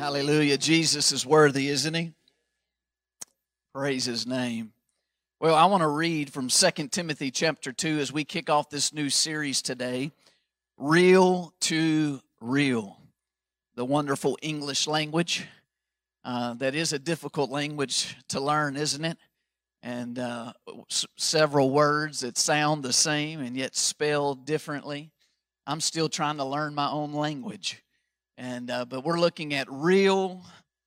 Hallelujah. Jesus is worthy, isn't he? Praise his name. Well, I want to read from 2 Timothy chapter 2 as we kick off this new series today Reel to Real. The wonderful English language. Uh, that is a difficult language to learn, isn't it? And uh, s- several words that sound the same and yet spelled differently. I'm still trying to learn my own language. And uh, but we're looking at reel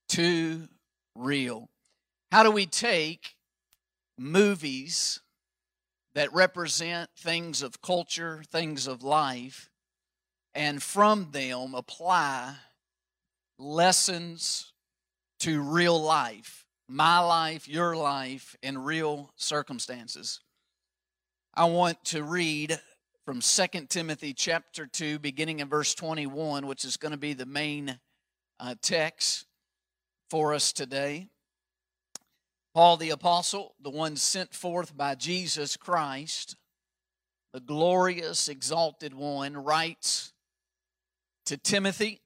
to real. How do we take movies that represent things of culture, things of life, and from them apply lessons to real life, my life, your life, in real circumstances? I want to read from 2 Timothy chapter 2, beginning in verse 21, which is going to be the main uh, text for us today. Paul the Apostle, the one sent forth by Jesus Christ, the glorious, exalted one, writes to Timothy,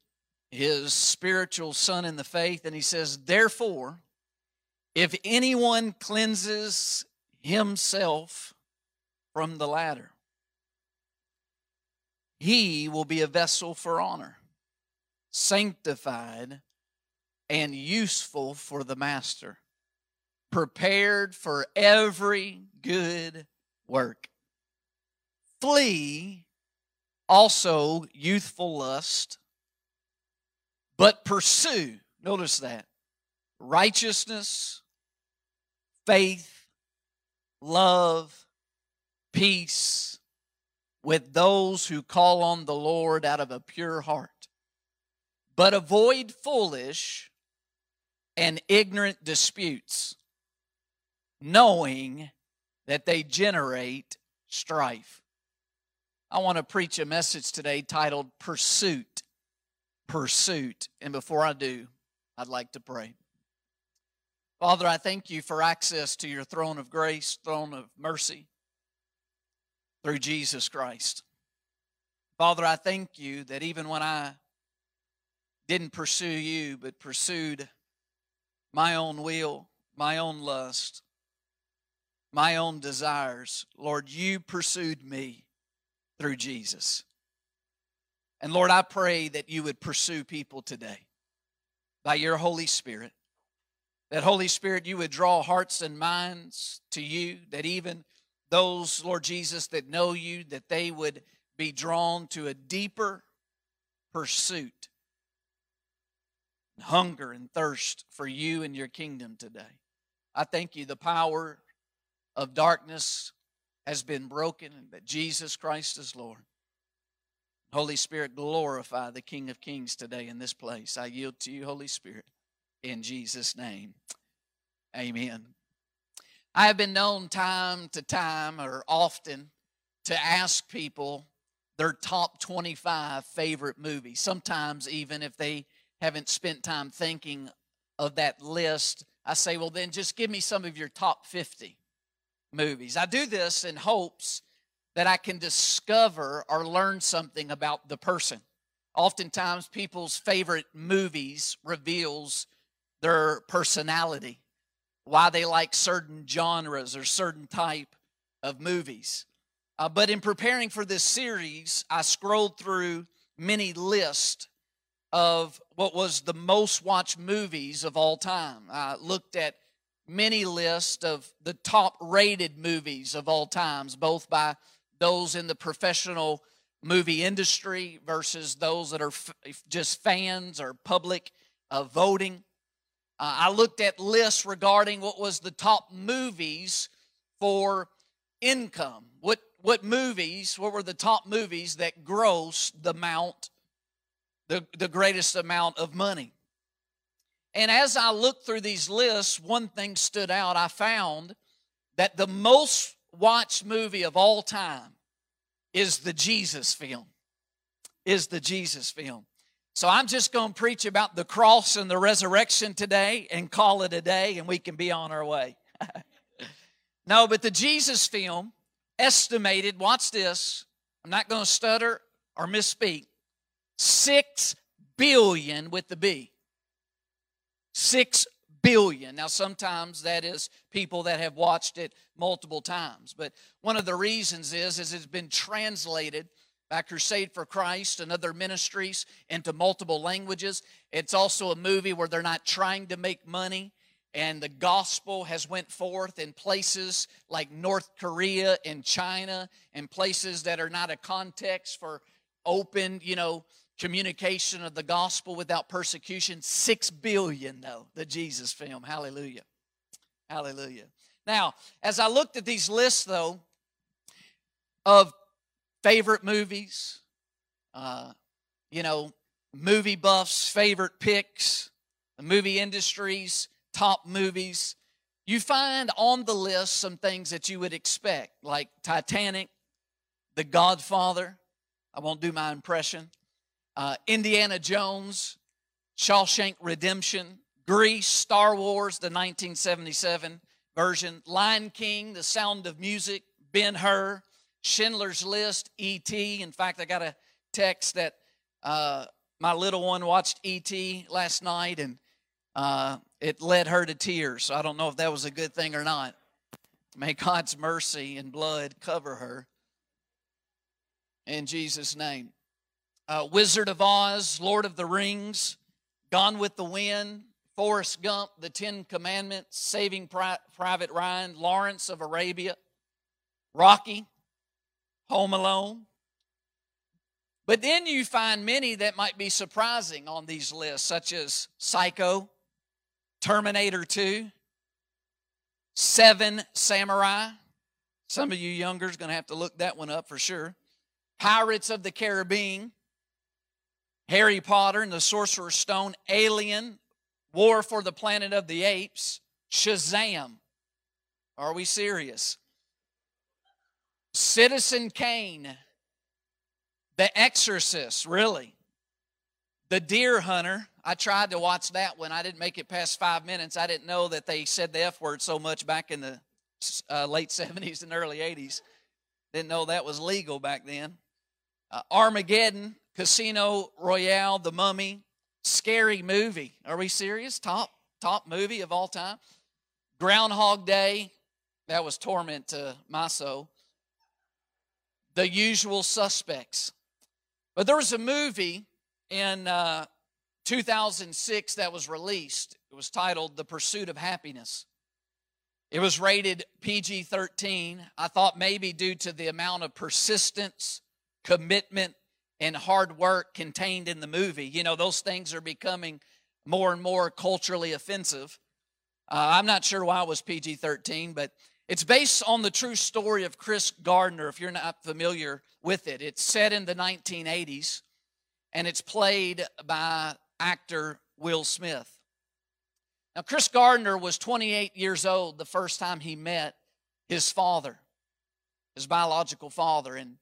his spiritual son in the faith, and he says, Therefore, if anyone cleanses himself from the latter, he will be a vessel for honor, sanctified and useful for the master, prepared for every good work. Flee also youthful lust, but pursue, notice that, righteousness, faith, love, peace with those who call on the Lord out of a pure heart. But avoid foolish and ignorant disputes, knowing that they generate strife. I want to preach a message today titled Pursuit. Pursuit. And before I do, I'd like to pray. Father, I thank you for access to your throne of grace, throne of mercy through Jesus Christ. Father, I thank you that even when I didn't pursue you, but pursued my own will, my own lust, my own desires, Lord, you pursued me through Jesus. And Lord, I pray that you would pursue people today by your Holy Spirit. That Holy Spirit, you would draw hearts and minds to you, that even those, Lord Jesus, that know you, that they would be drawn to a deeper pursuit, hunger and thirst for you and your kingdom today. I thank you. The power of darkness has been broken and that Jesus Christ is Lord. Holy Spirit, glorify the King of Kings today in this place. I yield to you, Holy Spirit, in Jesus' name. Amen. I have been known time to time or often to ask people their top 25 favorite movies. Sometimes, even if they haven't spent time thinking of that list, I say, well, then just give me some of your top 50 movies. I do this in hopes that I can discover or learn something about the person. Oftentimes, people's favorite movies reveals their personality why they like certain genres or certain type of movies. Uh, but in preparing for this series, I scrolled through many lists of what was the most watched movies of all time. I looked at many lists of the top rated movies of all times, both by those in the professional movie industry versus those that are f- just fans or public uh, voting. Uh, I looked at lists regarding what was the top movies for income. What what movies? What were the top movies that grossed the amount, the the greatest amount of money? And as I looked through these lists, one thing stood out. I found that the most watched movie of all time is the Jesus film. Is the Jesus film. So I'm just going to preach about the cross and the resurrection today and call it a day, and we can be on our way. no, but the Jesus film estimated, watch this, I'm not going to stutter or misspeak, six billion with the B. Six billion. Now, sometimes that is people that have watched it multiple times, but one of the reasons is, is it's been translated by Crusade for Christ and other ministries into multiple languages. It's also a movie where they're not trying to make money and the gospel has went forth in places like North Korea and China and places that are not a context for open, you know, communication of the gospel without persecution. 6 billion though, the Jesus film. Hallelujah. Hallelujah. Now, as I looked at these lists though of favorite movies, uh, you know, movie buffs, favorite picks, the movie industries, top movies, you find on the list some things that you would expect, like Titanic, The Godfather. I won't do my impression. Uh, Indiana Jones, Shawshank Redemption, Grease, Star Wars, the 1977 version, Lion King, The Sound of Music, Ben Hur, Schindler's List, E.T. In fact, I got a text that uh, my little one watched E.T. last night and uh, it led her to tears. I don't know if that was a good thing or not. May God's mercy and blood cover her. In Jesus' name. Uh, Wizard of Oz, Lord of the Rings, Gone with the Wind, Forrest Gump, The Ten Commandments, Saving Pri- Private Ryan, Lawrence of Arabia, Rocky, Home Alone. But then you find many that might be surprising on these lists, such as Psycho, Terminator 2, Seven Samurai. Some of you younger is going to have to look that one up for sure. Pirates of the Caribbean, Harry Potter and the Sorcerer's Stone, Alien, War for the Planet of the Apes, Shazam. Are we serious? Citizen Kane, The Exorcist, really. The Deer Hunter. I tried to watch that one. I didn't make it past five minutes. I didn't know that they said the F word so much back in the uh, late 70s and early 80s. Didn't know that was legal back then. Uh, Armageddon, Casino Royale, The Mummy, scary movie. Are we serious? Top top movie of all time. Groundhog Day, that was torment to my soul. The Usual Suspects. But there was a movie in uh, 2006 that was released. It was titled The Pursuit of Happiness. It was rated PG 13. I thought maybe due to the amount of persistence, commitment, and hard work contained in the movie. You know, those things are becoming more and more culturally offensive. Uh, I'm not sure why it was PG 13, but it's based on the true story of Chris Gardner, if you're not familiar with it. It's set in the 1980s, and it's played by actor Will Smith. Now, Chris Gardner was 28 years old the first time he met his father, his biological father, and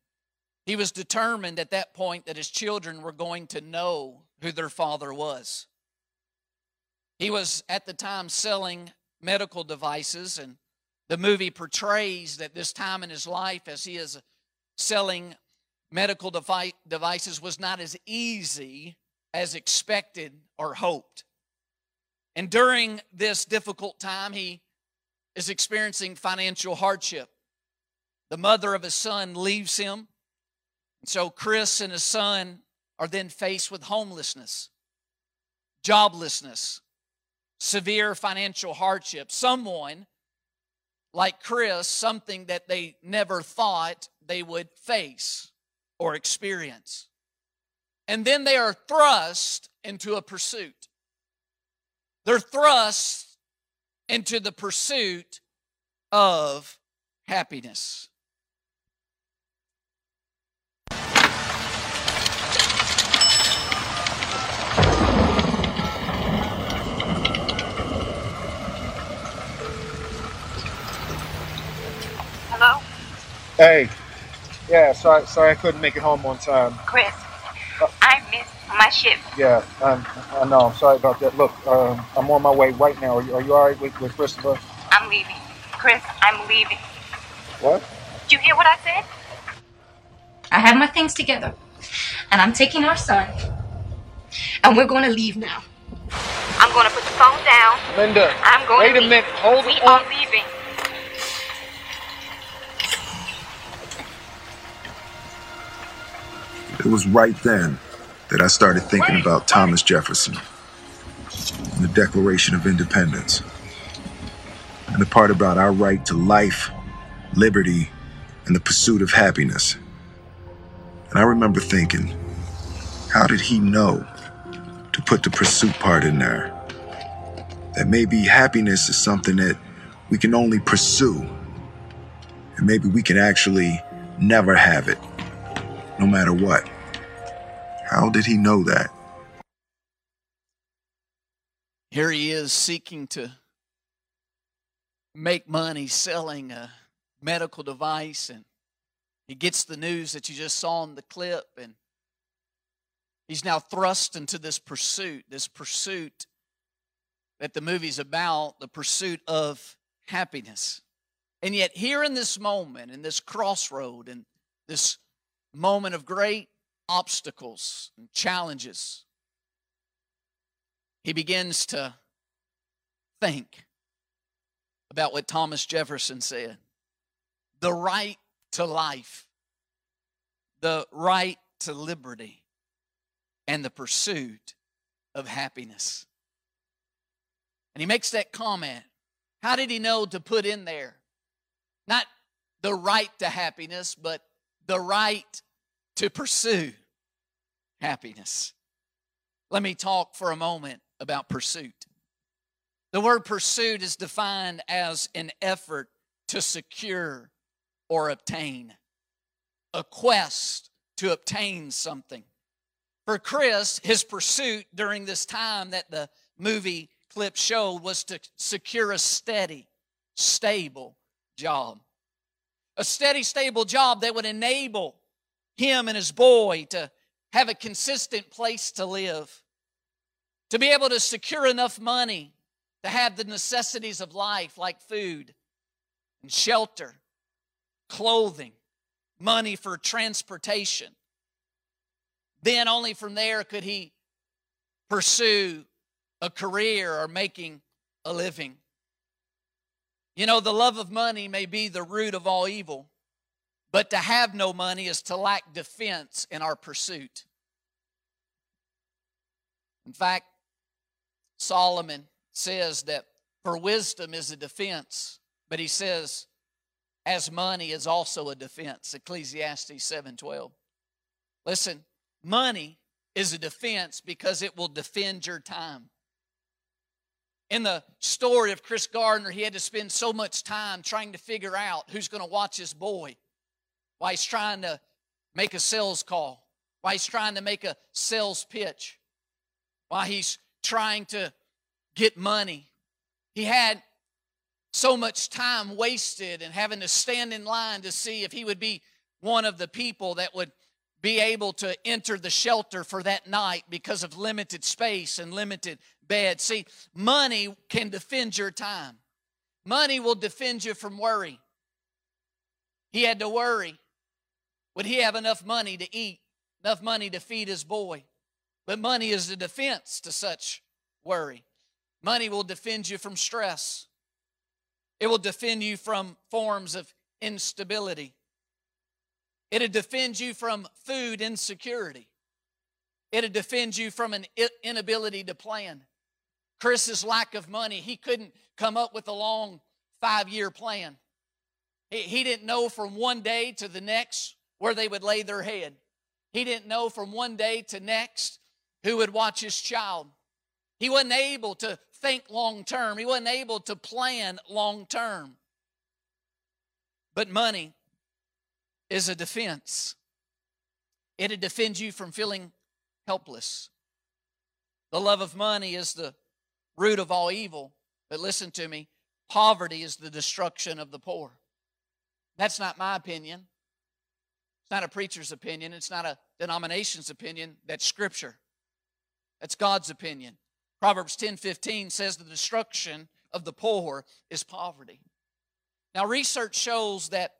he was determined at that point that his children were going to know who their father was. He was at the time selling medical devices, and the movie portrays that this time in his life, as he is selling medical devi- devices, was not as easy as expected or hoped. And during this difficult time, he is experiencing financial hardship. The mother of his son leaves him. And so Chris and his son are then faced with homelessness, joblessness, severe financial hardship. Someone like Chris, something that they never thought they would face or experience. And then they are thrust into a pursuit. They're thrust into the pursuit of happiness. Hey, yeah, sorry, sorry I couldn't make it home on time. Chris, I missed my ship. Yeah, I'm, I know. I'm sorry about that. Look, um, I'm on my way right now. Are you, are you all right with, with Christopher? I'm leaving. Chris, I'm leaving. What? Did you hear what I said? I have my things together, and I'm taking our son, and we're going to leave now. I'm going to put the phone down. Linda, I'm going wait to a leave. minute. Hold we on. are leaving. It was right then that I started thinking about Thomas Jefferson and the Declaration of Independence and the part about our right to life, liberty, and the pursuit of happiness. And I remember thinking, how did he know to put the pursuit part in there? That maybe happiness is something that we can only pursue, and maybe we can actually never have it, no matter what. How did he know that? Here he is seeking to make money selling a medical device, and he gets the news that you just saw in the clip, and he's now thrust into this pursuit, this pursuit that the movie's about, the pursuit of happiness. And yet, here in this moment, in this crossroad, in this moment of great obstacles and challenges, he begins to think about what Thomas Jefferson said the right to life, the right to liberty, and the pursuit of happiness. And he makes that comment. How did he know to put in there? Not the right to happiness, but the right to pursue happiness. Let me talk for a moment about pursuit. The word pursuit is defined as an effort to secure or obtain, a quest to obtain something. For Chris, his pursuit during this time that the movie clip showed was to secure a steady, stable job. A steady, stable job that would enable him and his boy to have a consistent place to live, to be able to secure enough money to have the necessities of life like food and shelter, clothing, money for transportation. Then only from there could he pursue a career or making a living. You know, the love of money may be the root of all evil, but to have no money is to lack defense in our pursuit. In fact, Solomon says that for wisdom is a defense, but he says as money is also a defense. Ecclesiastes 7:12. Listen, money is a defense because it will defend your time. In the story of Chris Gardner, he had to spend so much time trying to figure out who's going to watch his boy while he's trying to make a sales call, while he's trying to make a sales pitch, while he's trying to get money. He had so much time wasted and having to stand in line to see if he would be one of the people that would be able to enter the shelter for that night because of limited space and limited beds. See, money can defend your time. Money will defend you from worry. He had to worry. Would he have enough money to eat, enough money to feed his boy? But money is a defense to such worry. Money will defend you from stress. It will defend you from forms of instability. It'll defend you from food insecurity. It'll defend you from an inability to plan. Chris's lack of money, he couldn't come up with a long five year plan. He, he didn't know from one day to the next where they would lay their head. He didn't know from one day to next who would watch his child. He wasn't able to think long term. He wasn't able to plan long term. But money is a defense. It'll defend you from feeling helpless. The love of money is the root of all evil. But listen to me poverty is the destruction of the poor. That's not my opinion. It's not a preacher's opinion. It's not a denomination's opinion. That's Scripture. That's God's opinion. Proverbs 10 15 says the destruction of the poor is poverty. Now, research shows that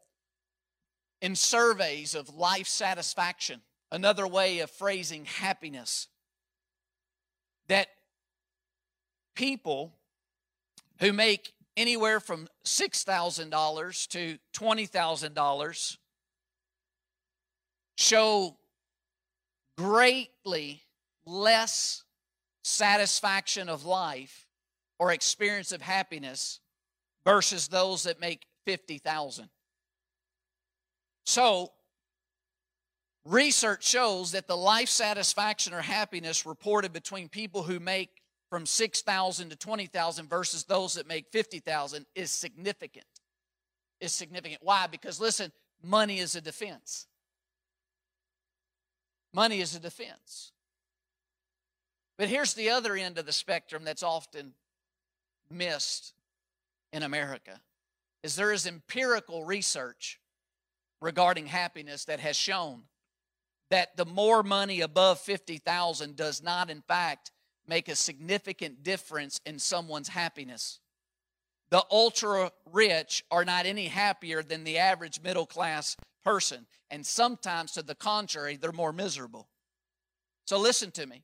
in surveys of life satisfaction, another way of phrasing happiness, that people who make anywhere from $6,000 to $20,000 show greatly less satisfaction of life or experience of happiness versus those that make 50,000. So, research shows that the life satisfaction or happiness reported between people who make from 6,000 to 20,000 versus those that make 50,000 is significant. Is significant. Why? Because listen, money is a defense. Money is a defense. But here's the other end of the spectrum that's often missed in America is there is empirical research regarding happiness that has shown that the more money above 50,000 does not in fact make a significant difference in someone's happiness. The ultra rich are not any happier than the average middle class person, and sometimes to the contrary, they're more miserable. So listen to me.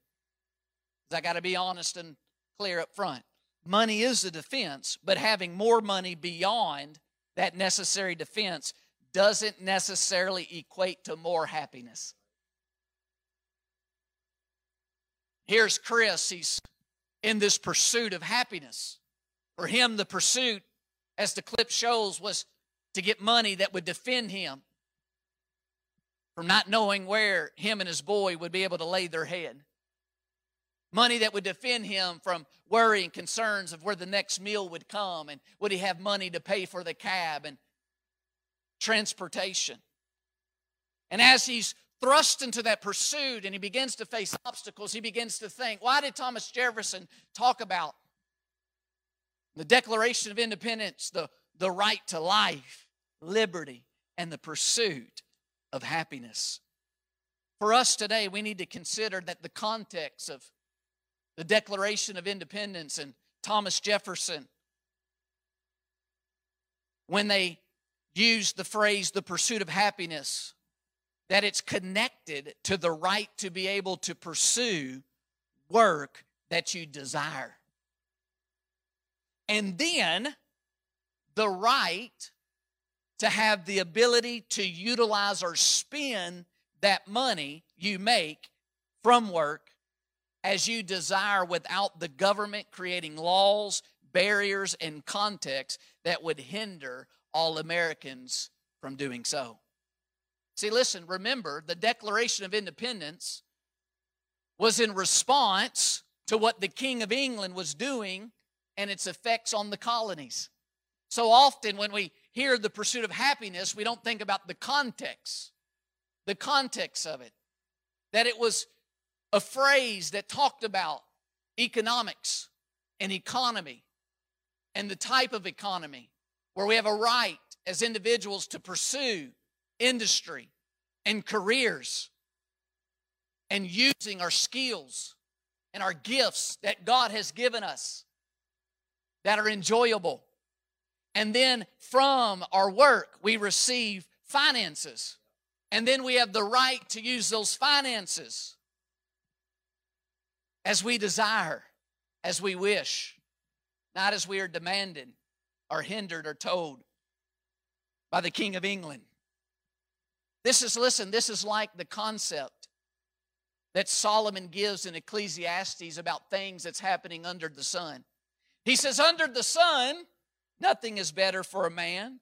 I got to be honest and clear up front. Money is a defense, but having more money beyond that necessary defense doesn't necessarily equate to more happiness. Here's Chris, he's in this pursuit of happiness. For him, the pursuit, as the clip shows, was to get money that would defend him from not knowing where him and his boy would be able to lay their head. Money that would defend him from worry and concerns of where the next meal would come and would he have money to pay for the cab and transportation. And as he's thrust into that pursuit and he begins to face obstacles, he begins to think, why did Thomas Jefferson talk about the Declaration of Independence, the, the right to life, liberty, and the pursuit of happiness? For us today, we need to consider that the context of the Declaration of Independence and Thomas Jefferson, when they used the phrase the pursuit of happiness, that it's connected to the right to be able to pursue work that you desire. And then the right to have the ability to utilize or spend that money you make from work as you desire without the government creating laws, barriers, and context that would hinder all Americans from doing so. See, listen, remember, the Declaration of Independence was in response to what the King of England was doing and its effects on the colonies. So often, when we hear the pursuit of happiness, we don't think about the context, the context of it. That it was a phrase that talked about economics and economy and the type of economy where we have a right as individuals to pursue industry and careers and using our skills and our gifts that God has given us that are enjoyable. And then from our work, we receive finances. And then we have the right to use those finances as we desire, as we wish, not as we are demanded or hindered or told by the King of England. This is, listen, this is like the concept that Solomon gives in Ecclesiastes about things that's happening under the sun. He says, Under the sun, nothing is better for a man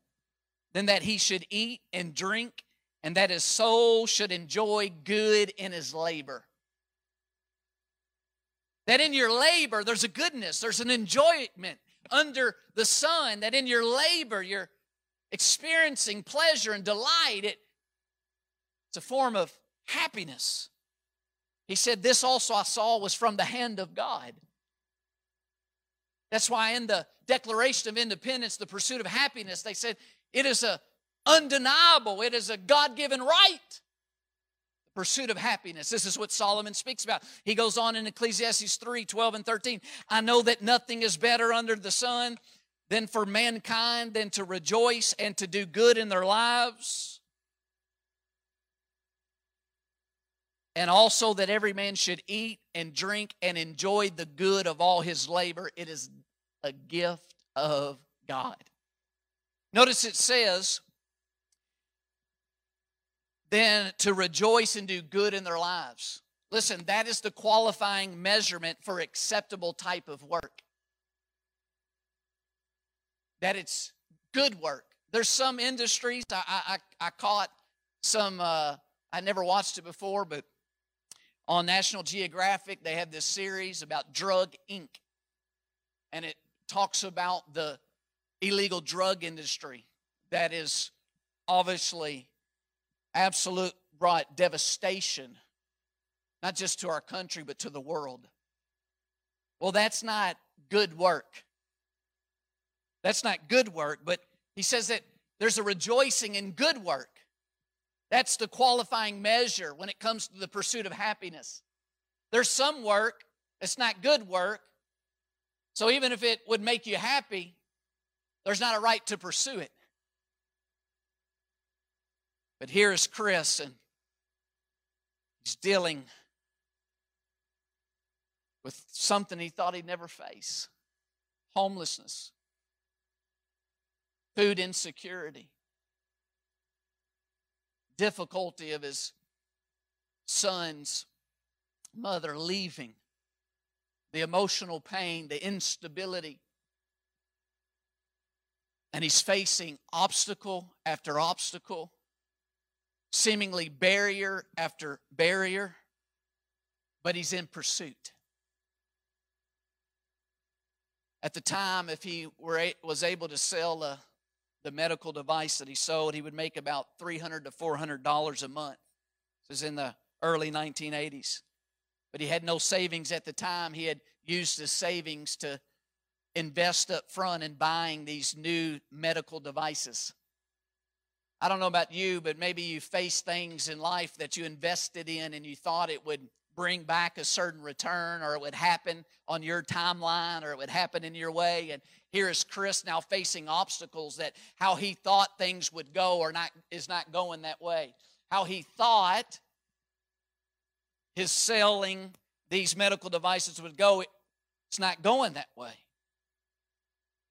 than that he should eat and drink, and that his soul should enjoy good in his labor. That in your labor, there's a goodness, there's an enjoyment under the sun, that in your labor, you're experiencing pleasure and delight. It, it's a form of happiness. He said, This also I saw was from the hand of God. That's why in the Declaration of Independence, the pursuit of happiness, they said it is a undeniable. It is a God given right. The pursuit of happiness. This is what Solomon speaks about. He goes on in Ecclesiastes 3 12 and 13. I know that nothing is better under the sun than for mankind than to rejoice and to do good in their lives. And also that every man should eat and drink and enjoy the good of all his labor. It is a gift of God. Notice it says, then to rejoice and do good in their lives. Listen, that is the qualifying measurement for acceptable type of work. That it's good work. There's some industries, I, I, I caught some, uh, I never watched it before, but on National Geographic, they have this series about Drug Inc. And it talks about the illegal drug industry that is obviously absolute brought devastation, not just to our country, but to the world. Well, that's not good work. That's not good work, but he says that there's a rejoicing in good work. That's the qualifying measure when it comes to the pursuit of happiness. There's some work that's not good work. So even if it would make you happy, there's not a right to pursue it. But here's Chris, and he's dealing with something he thought he'd never face homelessness, food insecurity, difficulty of his son's mother leaving, the emotional pain, the instability. And he's facing obstacle after obstacle seemingly barrier after barrier, but he's in pursuit. At the time, if he were, was able to sell a, the medical device that he sold, he would make about 300 to $400 a month. This is in the early 1980s. But he had no savings at the time. He had used his savings to invest up front in buying these new medical devices. I don't know about you, but maybe you face things in life that you invested in and you thought it would bring back a certain return or it would happen on your timeline or it would happen in your way. And here is Chris now facing obstacles that how he thought things would go or not is not going that way. How he thought his selling these medical devices would go, it's not going that way.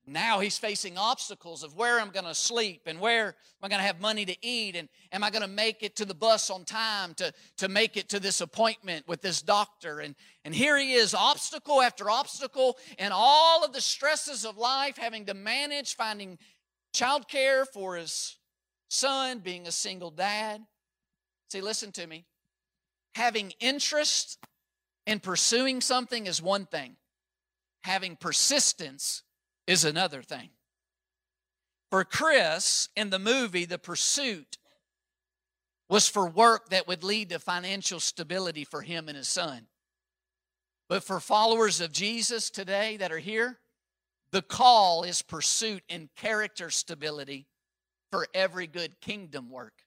Now he's facing obstacles of where I'm going to sleep and where am I going to have money to eat and am I going to make it to the bus on time to, to make it to this appointment with this doctor. And, and here he is, obstacle after obstacle, and all of the stresses of life, having to manage finding childcare for his son, being a single dad. See, listen to me. Having interest in pursuing something is one thing, having persistence is another thing. For Chris, in the movie, the pursuit was for work that would lead to financial stability for him and his son. But for followers of Jesus today that are here, the call is pursuit and character stability for every good kingdom work.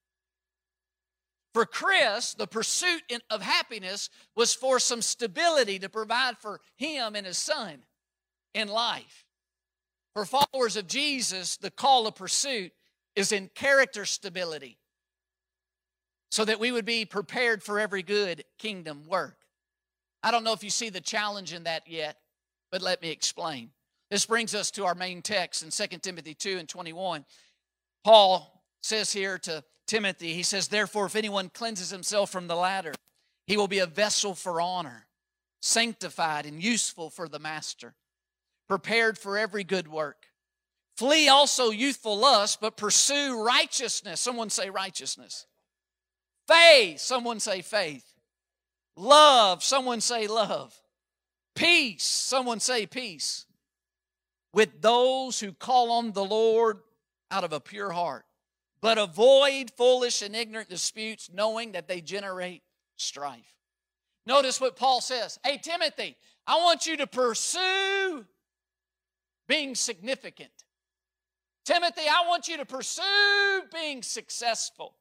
For Chris, the pursuit of happiness was for some stability to provide for him and his son in life. For followers of Jesus, the call of pursuit is in character stability so that we would be prepared for every good kingdom work. I don't know if you see the challenge in that yet, but let me explain. This brings us to our main text in 2 Timothy 2 and 21. Paul says here to Timothy, he says, Therefore, if anyone cleanses himself from the latter, he will be a vessel for honor, sanctified and useful for the master prepared for every good work. Flee also youthful lust, but pursue righteousness. Someone say righteousness. Faith. Someone say faith. Love. Someone say love. Peace. Someone say peace. With those who call on the Lord out of a pure heart. But avoid foolish and ignorant disputes, knowing that they generate strife. Notice what Paul says. Hey, Timothy, I want you to pursue being significant. Timothy, I want you to pursue being successful.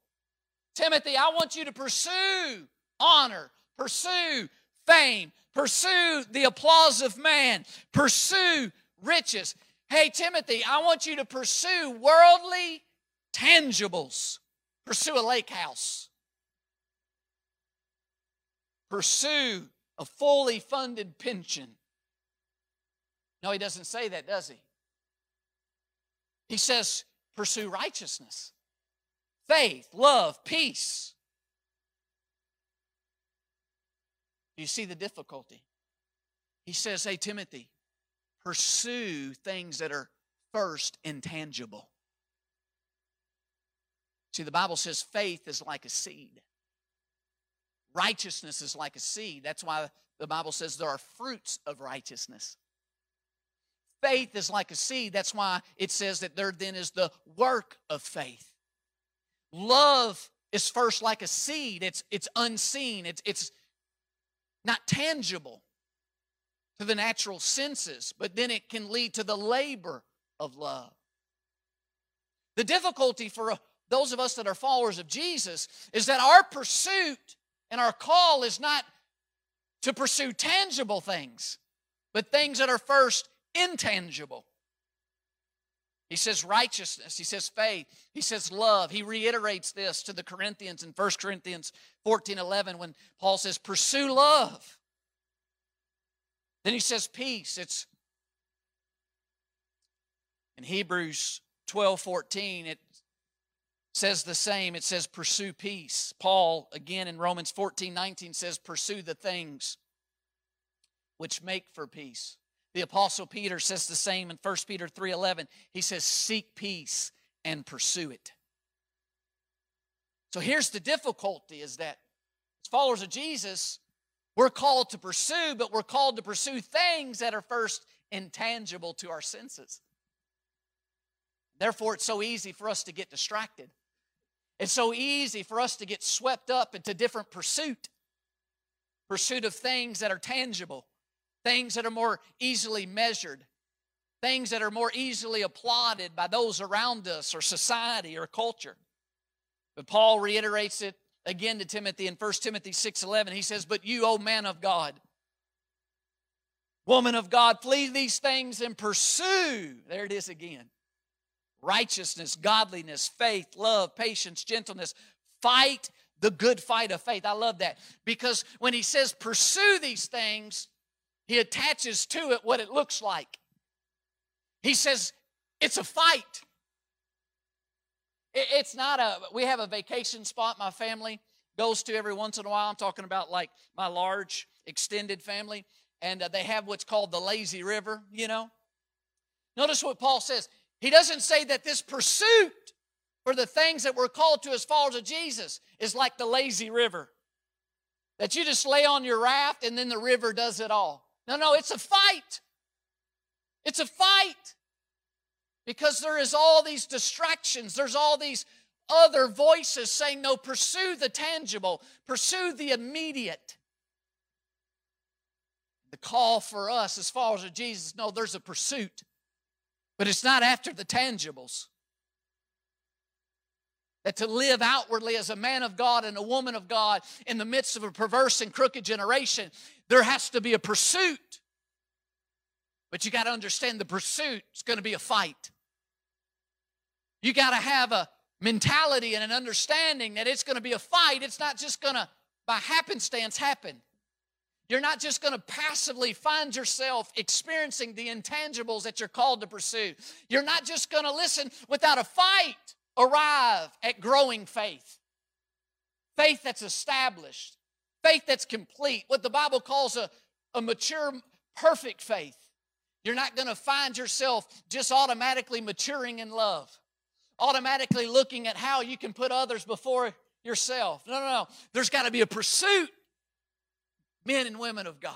Timothy, I want you to pursue honor, pursue fame, pursue the applause of man, pursue riches. Hey, Timothy, I want you to pursue worldly tangibles. Pursue a lake house. Pursue a fully funded pension. No, he doesn't say that, does he? He says, pursue righteousness, faith, love, peace. Do you see the difficulty? He says, Hey, Timothy, pursue things that are first intangible. See, the Bible says faith is like a seed. Righteousness is like a seed. That's why the Bible says there are fruits of righteousness. Faith is like a seed. That's why it says that there then is the work of faith. Love is first like a seed. It's, it's unseen. It's, it's not tangible to the natural senses, but then it can lead to the labor of love. The difficulty for uh, those of us that are followers of Jesus is that our pursuit and our call is not to pursue tangible things, but things that are first intangible. He says righteousness, he says faith, he says love. He reiterates this to the Corinthians in 1 Corinthians 14 11 when Paul says, Pursue love. Then he says peace. It's in Hebrews 12 14, it says the same. It says, pursue peace. Paul, again in Romans 14 19, says, pursue the things which make for peace. The apostle Peter says the same in 1 Peter 3:11. He says seek peace and pursue it. So here's the difficulty is that as followers of Jesus, we're called to pursue, but we're called to pursue things that are first intangible to our senses. Therefore, it's so easy for us to get distracted. It's so easy for us to get swept up into different pursuit. Pursuit of things that are tangible, things that are more easily measured, things that are more easily applauded by those around us or society or culture. But Paul reiterates it again to Timothy in 1 Timothy 6:11. He says, "But you, O man of God, woman of God, flee these things and pursue." There it is again righteousness, godliness, faith, love, patience, gentleness. Fight the good fight of faith. I love that because when he says pursue these things, he attaches to it what it looks like. He says it's a fight. It's not a, we have a vacation spot my family goes to every once in a while. I'm talking about like my large extended family, and uh, they have what's called the lazy river, you know. Notice what Paul says he doesn't say that this pursuit for the things that we're called to as followers of Jesus is like the lazy river. That you just lay on your raft and then the river does it all. No, no, it's a fight. It's a fight. Because there is all these distractions, there's all these other voices saying, no, pursue the tangible, pursue the immediate. The call for us as followers of Jesus, no, there's a pursuit. But it's not after the tangibles. That to live outwardly as a man of God and a woman of God in the midst of a perverse and crooked generation, there has to be a pursuit. But you got to understand the pursuit is going to be a fight. You got to have a mentality and an understanding that it's going to be a fight. It's not just going to, by happenstance, happen. You're not just going to passively find yourself experiencing the intangibles that you're called to pursue. You're not just going to listen without a fight, arrive at growing faith. Faith that's established, faith that's complete, what the Bible calls a, a mature, perfect faith. You're not going to find yourself just automatically maturing in love, automatically looking at how you can put others before yourself. No, no, no. There's got to be a pursuit men and women of God.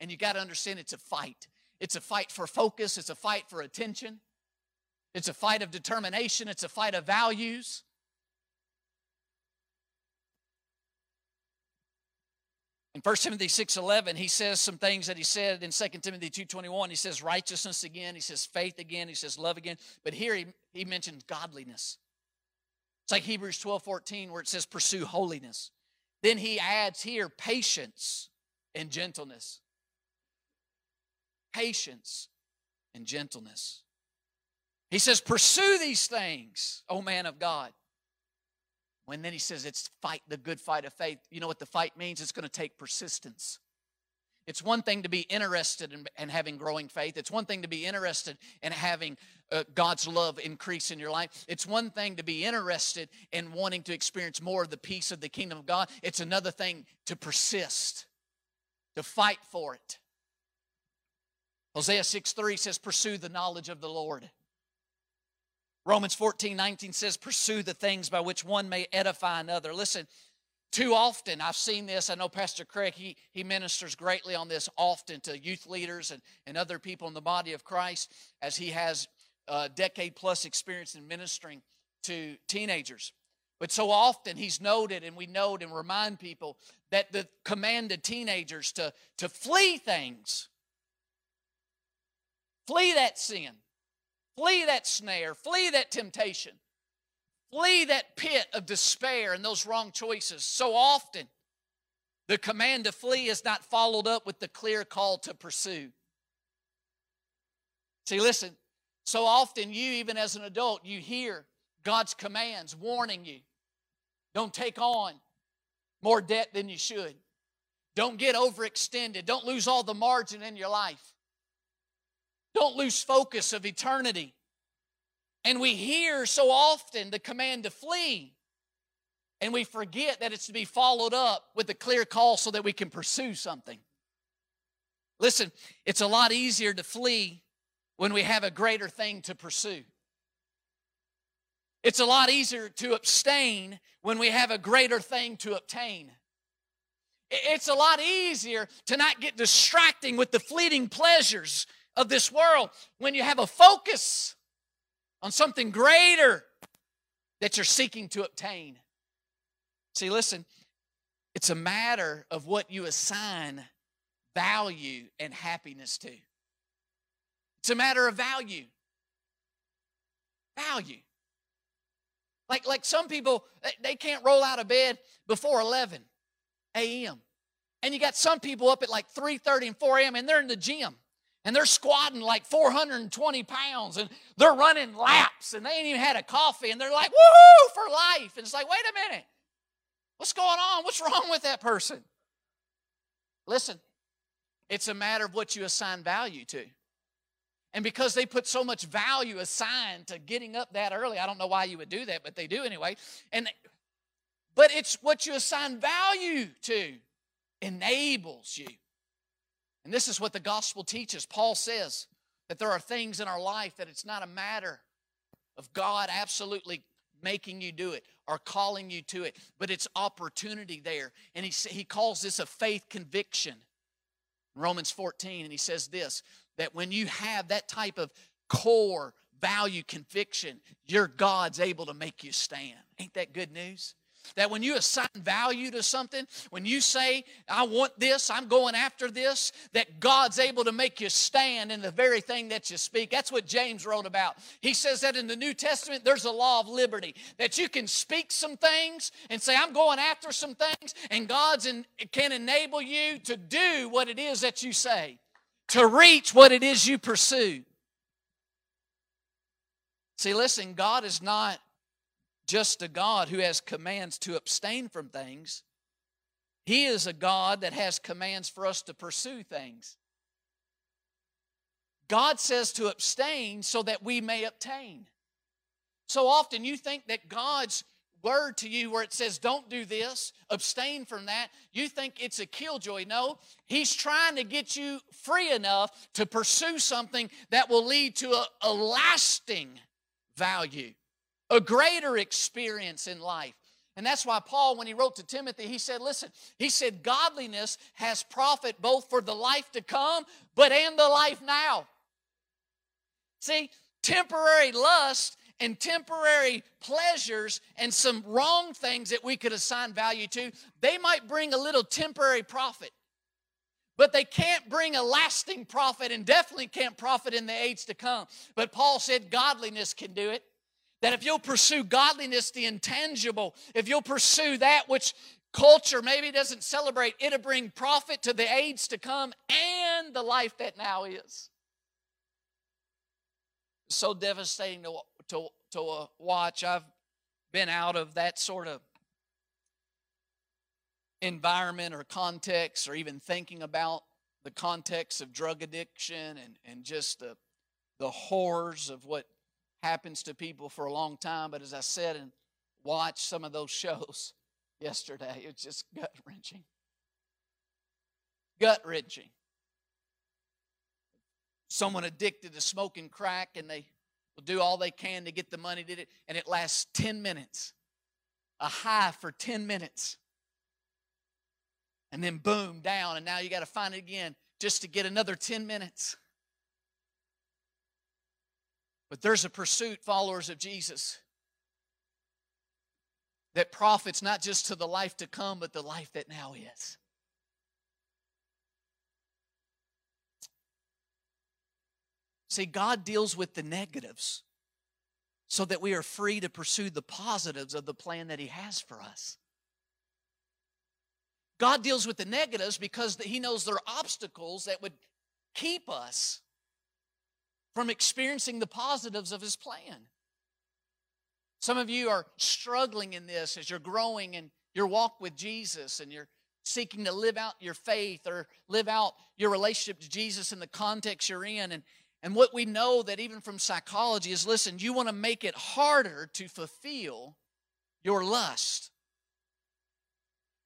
And you got to understand it's a fight. It's a fight for focus, it's a fight for attention, it's a fight of determination, it's a fight of values. In 1 Timothy 6:11, he says some things that he said in 2 Timothy 2:21. He says righteousness again, he says faith again, he says love again. But here he, he mentions godliness. It's like Hebrews 12:14 where it says pursue holiness. Then he adds here patience and gentleness. Patience and gentleness. He says, Pursue these things, O man of God. When then he says it's fight the good fight of faith. You know what the fight means? It's going to take persistence. It's one thing to be interested in, in, having growing faith. It's one thing to be interested in having uh, God's love increase in your life. It's one thing to be interested in wanting to experience more of the peace of the kingdom of God. It's another thing to persist, to fight for it. Hosea 6 3 says, Pursue the knowledge of the Lord. Romans 14 19 says, Pursue the things by which one may edify another. Listen, too often i've seen this i know pastor craig he, he ministers greatly on this often to youth leaders and, and other people in the body of christ as he has a decade plus experience in ministering to teenagers but so often he's noted and we note and remind people that the commanded teenagers to, to flee things flee that sin flee that snare flee that temptation Flee that pit of despair and those wrong choices. So often, the command to flee is not followed up with the clear call to pursue. See, listen, so often you, even as an adult, you hear God's commands warning you don't take on more debt than you should. Don't get overextended. Don't lose all the margin in your life. Don't lose focus of eternity. And we hear so often the command to flee, and we forget that it's to be followed up with a clear call so that we can pursue something. Listen, it's a lot easier to flee when we have a greater thing to pursue. It's a lot easier to abstain when we have a greater thing to obtain. It's a lot easier to not get distracting with the fleeting pleasures of this world when you have a focus on something greater that you're seeking to obtain. See, listen, it's a matter of what you assign value and happiness to. It's a matter of value. Value. Like, like some people, they can't roll out of bed before 11 a.m. And you got some people up at like 3.30 and 4 a.m. and they're in the gym and they're squatting like 420 pounds and they're running laps and they ain't even had a coffee and they're like, woohoo, for life. And it's like, wait a minute. What's going on? What's wrong with that person? Listen, it's a matter of what you assign value to. And because they put so much value assigned to getting up that early, I don't know why you would do that, but they do anyway. And but it's what you assign value to enables you and this is what the gospel teaches. Paul says that there are things in our life that it's not a matter of God absolutely making you do it or calling you to it, but it's opportunity there. And he, he calls this a faith conviction. Romans 14, and he says this that when you have that type of core value conviction, your God's able to make you stand. Ain't that good news? That when you assign value to something, when you say, I want this, I'm going after this, that God's able to make you stand in the very thing that you speak. That's what James wrote about. He says that in the New Testament, there's a law of liberty, that you can speak some things and say, I'm going after some things, and God's in, can enable you to do what it is that you say, to reach what it is you pursue. See, listen, God is not just a God who has commands to abstain from things. He is a God that has commands for us to pursue things. God says to abstain so that we may obtain. So often you think that God's word to you where it says, don't do this, abstain from that, you think it's a killjoy. No, He's trying to get you free enough to pursue something that will lead to a, a lasting value a greater experience in life. And that's why Paul, when he wrote to Timothy, he said, Listen, he said, godliness has profit both for the life to come, but and the life now. See, temporary lust and temporary pleasures and some wrong things that we could assign value to, they might bring a little temporary profit. But they can't bring a lasting profit and definitely can't profit in the age to come. But Paul said godliness can do it. That if you'll pursue godliness, the intangible, if you'll pursue that which culture maybe doesn't celebrate, it'll bring profit to the age to come and the life that now is. So devastating to, to, to watch. I've been out of that sort of environment or context or even thinking about the context of drug addiction and, and just the, the horrors of what happens to people for a long time. But as I said and watched some of those shows yesterday, it's just gut wrenching. Gut wrenching. Someone addicted to smoking crack and they will do all they can to get the money to it, and it lasts 10 minutes. A high for 10 minutes. And then boom, down, and now you got to find it again just to get another 10 minutes. But there's a pursuit, followers of Jesus, that profits not just to the life to come, but the life that now is. See, God deals with the negatives so that we are free to pursue the positives of the plan that He has for us. God deals with the negatives because He knows there are obstacles that would keep us from experiencing the positives of His plan. Some of you are struggling in this as you're growing in your walk with Jesus and you're seeking to live out your faith or live out your relationship to Jesus in the context you're in. And, and what we know that even from psychology is listen, you want to make it harder to fulfill your lust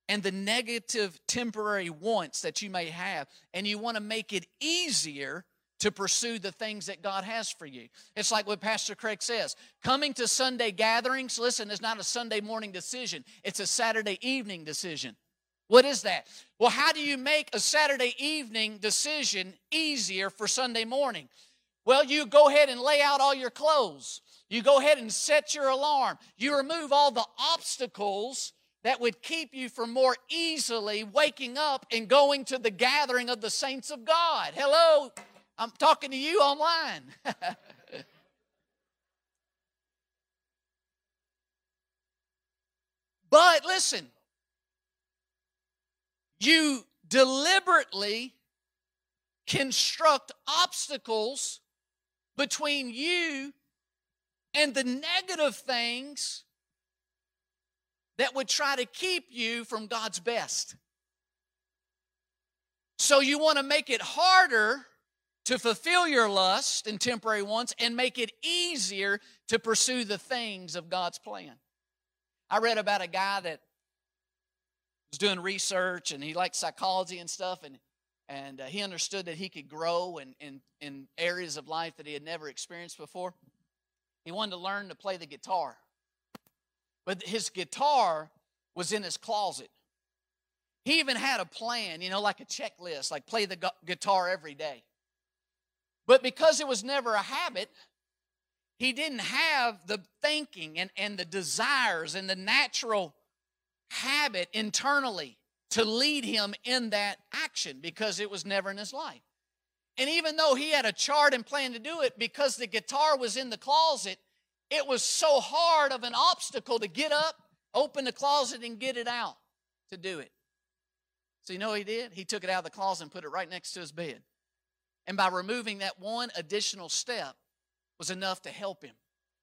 and the negative temporary wants that you may have. And you want to make it easier to pursue the things that God has for you. It's like what Pastor Craig says coming to Sunday gatherings, listen, is not a Sunday morning decision, it's a Saturday evening decision. What is that? Well, how do you make a Saturday evening decision easier for Sunday morning? Well, you go ahead and lay out all your clothes. You go ahead and set your alarm. You remove all the obstacles that would keep you from more easily waking up and going to the gathering of the saints of God. Hello, I'm talking to you online. but listen, you deliberately construct obstacles between you and the negative things that would try to keep you from God's best. So you want to make it harder to fulfill your lust and temporary wants and make it easier to pursue the things of God's plan. I read about a guy that was doing research and he liked psychology and stuff and and uh, he understood that he could grow in, in, in areas of life that he had never experienced before. He wanted to learn to play the guitar. But his guitar was in his closet. He even had a plan, you know, like a checklist, like play the guitar every day. But because it was never a habit, he didn't have the thinking and, and the desires and the natural habit internally to lead him in that action because it was never in his life. And even though he had a chart and plan to do it, because the guitar was in the closet, it was so hard of an obstacle to get up, open the closet, and get it out to do it. So, you know he did? He took it out of the closet and put it right next to his bed. And by removing that one additional step was enough to help him.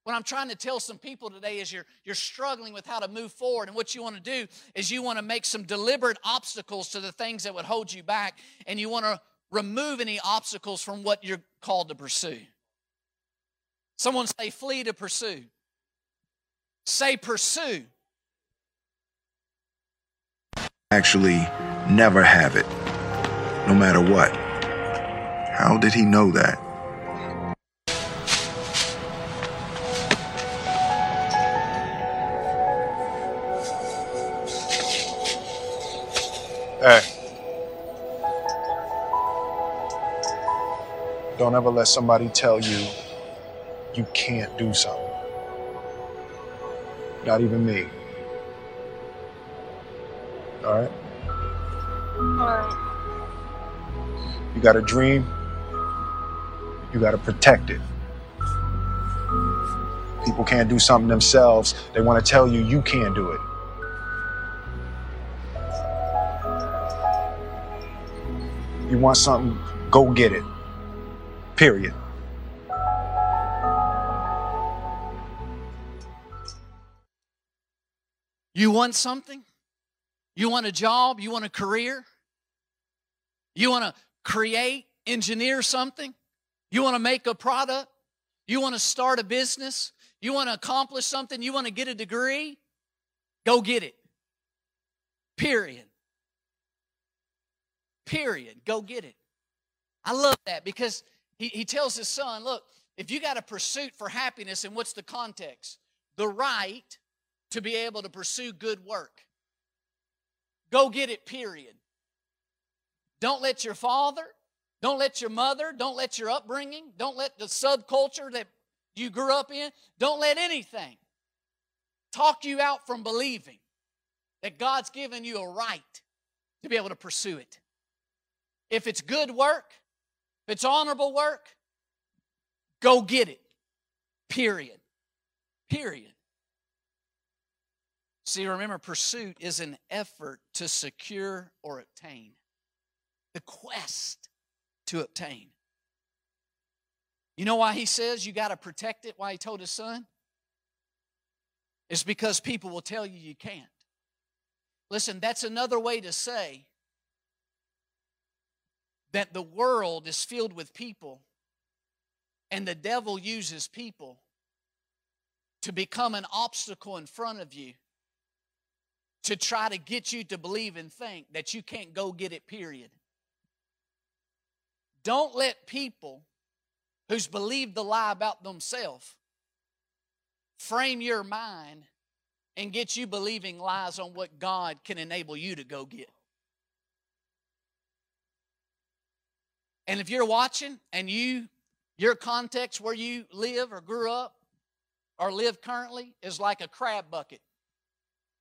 What I'm trying to tell some people today is you're, you're struggling with how to move forward. And what you want to do is you want to make some deliberate obstacles to the things that would hold you back. And you want to remove any obstacles from what you're called to pursue. Someone say, flee to pursue. Say, pursue. Actually, never have it, no matter what. How did he know that? Hey. Don't ever let somebody tell you you can't do something. Not even me. All right? Alright. You got a dream, you got to protect it. People can't do something themselves, they want to tell you you can't do it. You want something, go get it. Period. You want something? You want a job? You want a career? You want to create, engineer something? You want to make a product? You want to start a business? You want to accomplish something? You want to get a degree? Go get it. Period. Period. Go get it. I love that because he, he tells his son, look, if you got a pursuit for happiness, and what's the context? The right to be able to pursue good work. Go get it, period. Don't let your father, don't let your mother, don't let your upbringing, don't let the subculture that you grew up in, don't let anything talk you out from believing that God's given you a right to be able to pursue it. If it's good work, if it's honorable work, go get it. Period. Period. See, remember, pursuit is an effort to secure or obtain, the quest to obtain. You know why he says you got to protect it? Why he told his son? It's because people will tell you you can't. Listen, that's another way to say that the world is filled with people and the devil uses people to become an obstacle in front of you to try to get you to believe and think that you can't go get it, period. Don't let people who's believed the lie about themselves frame your mind and get you believing lies on what God can enable you to go get. And if you're watching and you your context where you live or grew up or live currently is like a crab bucket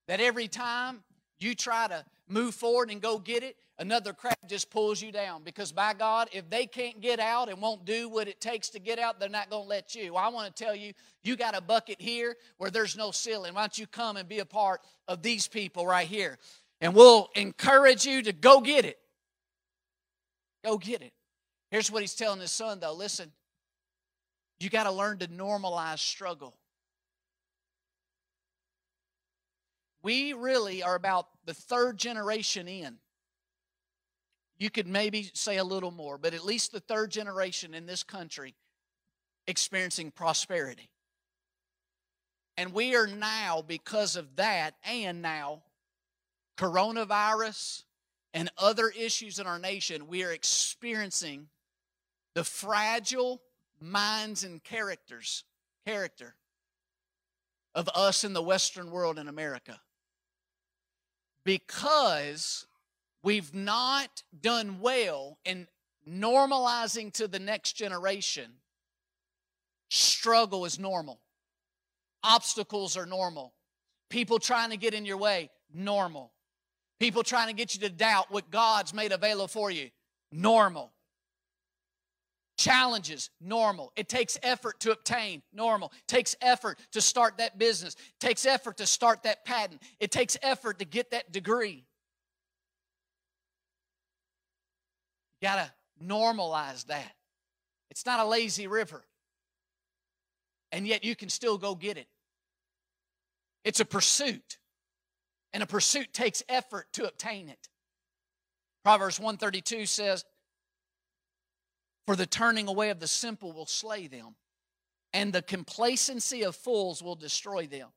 that every time you try to move forward and go get it, another crab just pulls you down. Because by God, if they can't get out and won't do what it takes to get out, they're not going to let you. I want to tell you, you got a bucket here where there's no ceiling. Why don't you come and be a part of these people right here? And we'll encourage you to go get it. Go get it. Here's what he's telling his son, though. Listen, you got to learn to normalize struggle. We really are about the third generation in. You could maybe say a little more, but at least the third generation in this country experiencing prosperity. And we are now, because of that, and now coronavirus and other issues in our nation, we are experiencing the fragile minds and characters, character of us in the Western world in America because we've not done well in normalizing to the next generation, struggle is normal. Obstacles are normal. People trying to get in your way, normal. People trying to get you to doubt what God's made available for you, normal. Challenges, normal. It takes effort to obtain, normal. It takes effort to start that business. It takes effort to start that patent. It takes effort to get that degree. You got to normalize that. It's not a lazy river. And yet you can still go get it. It's a pursuit. And a pursuit takes effort to obtain it. Proverbs 132 says, for the turning away of the simple will slay them, and the complacency of fools will destroy them.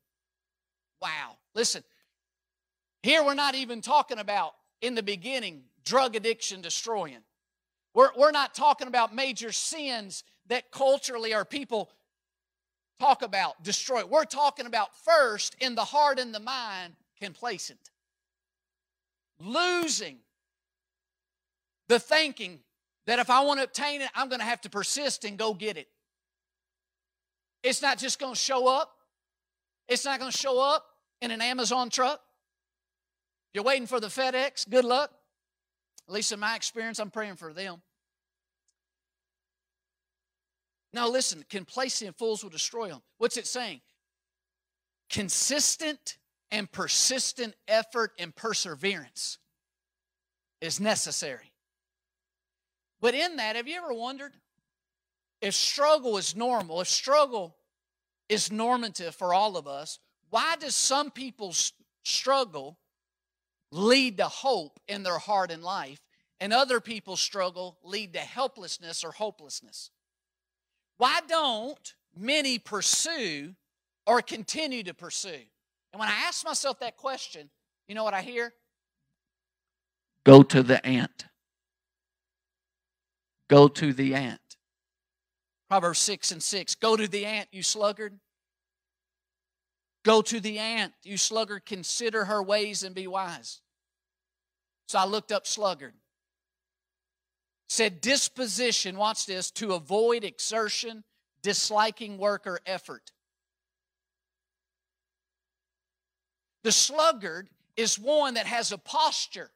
Wow. Listen, here we're not even talking about in the beginning drug addiction destroying. We're, we're not talking about major sins that culturally our people talk about destroy. We're talking about first in the heart and the mind, complacent. Losing the thinking that if I want to obtain it, I'm going to have to persist and go get it. It's not just going to show up. It's not going to show up in an Amazon truck. You're waiting for the FedEx. Good luck. At least in my experience, I'm praying for them. Now, listen, complacency fools will destroy them. What's it saying? Consistent and persistent effort and perseverance is necessary. But in that, have you ever wondered if struggle is normal, if struggle is normative for all of us, why does some people's struggle lead to hope in their heart and life, and other people's struggle lead to helplessness or hopelessness? Why don't many pursue or continue to pursue? And when I ask myself that question, you know what I hear? Go to the ant. Go to the ant. Proverbs 6 and 6. Go to the ant, you sluggard. Go to the ant, you sluggard. Consider her ways and be wise. So I looked up sluggard said disposition, watch this, to avoid exertion, disliking work or effort. The sluggard is one that has a posture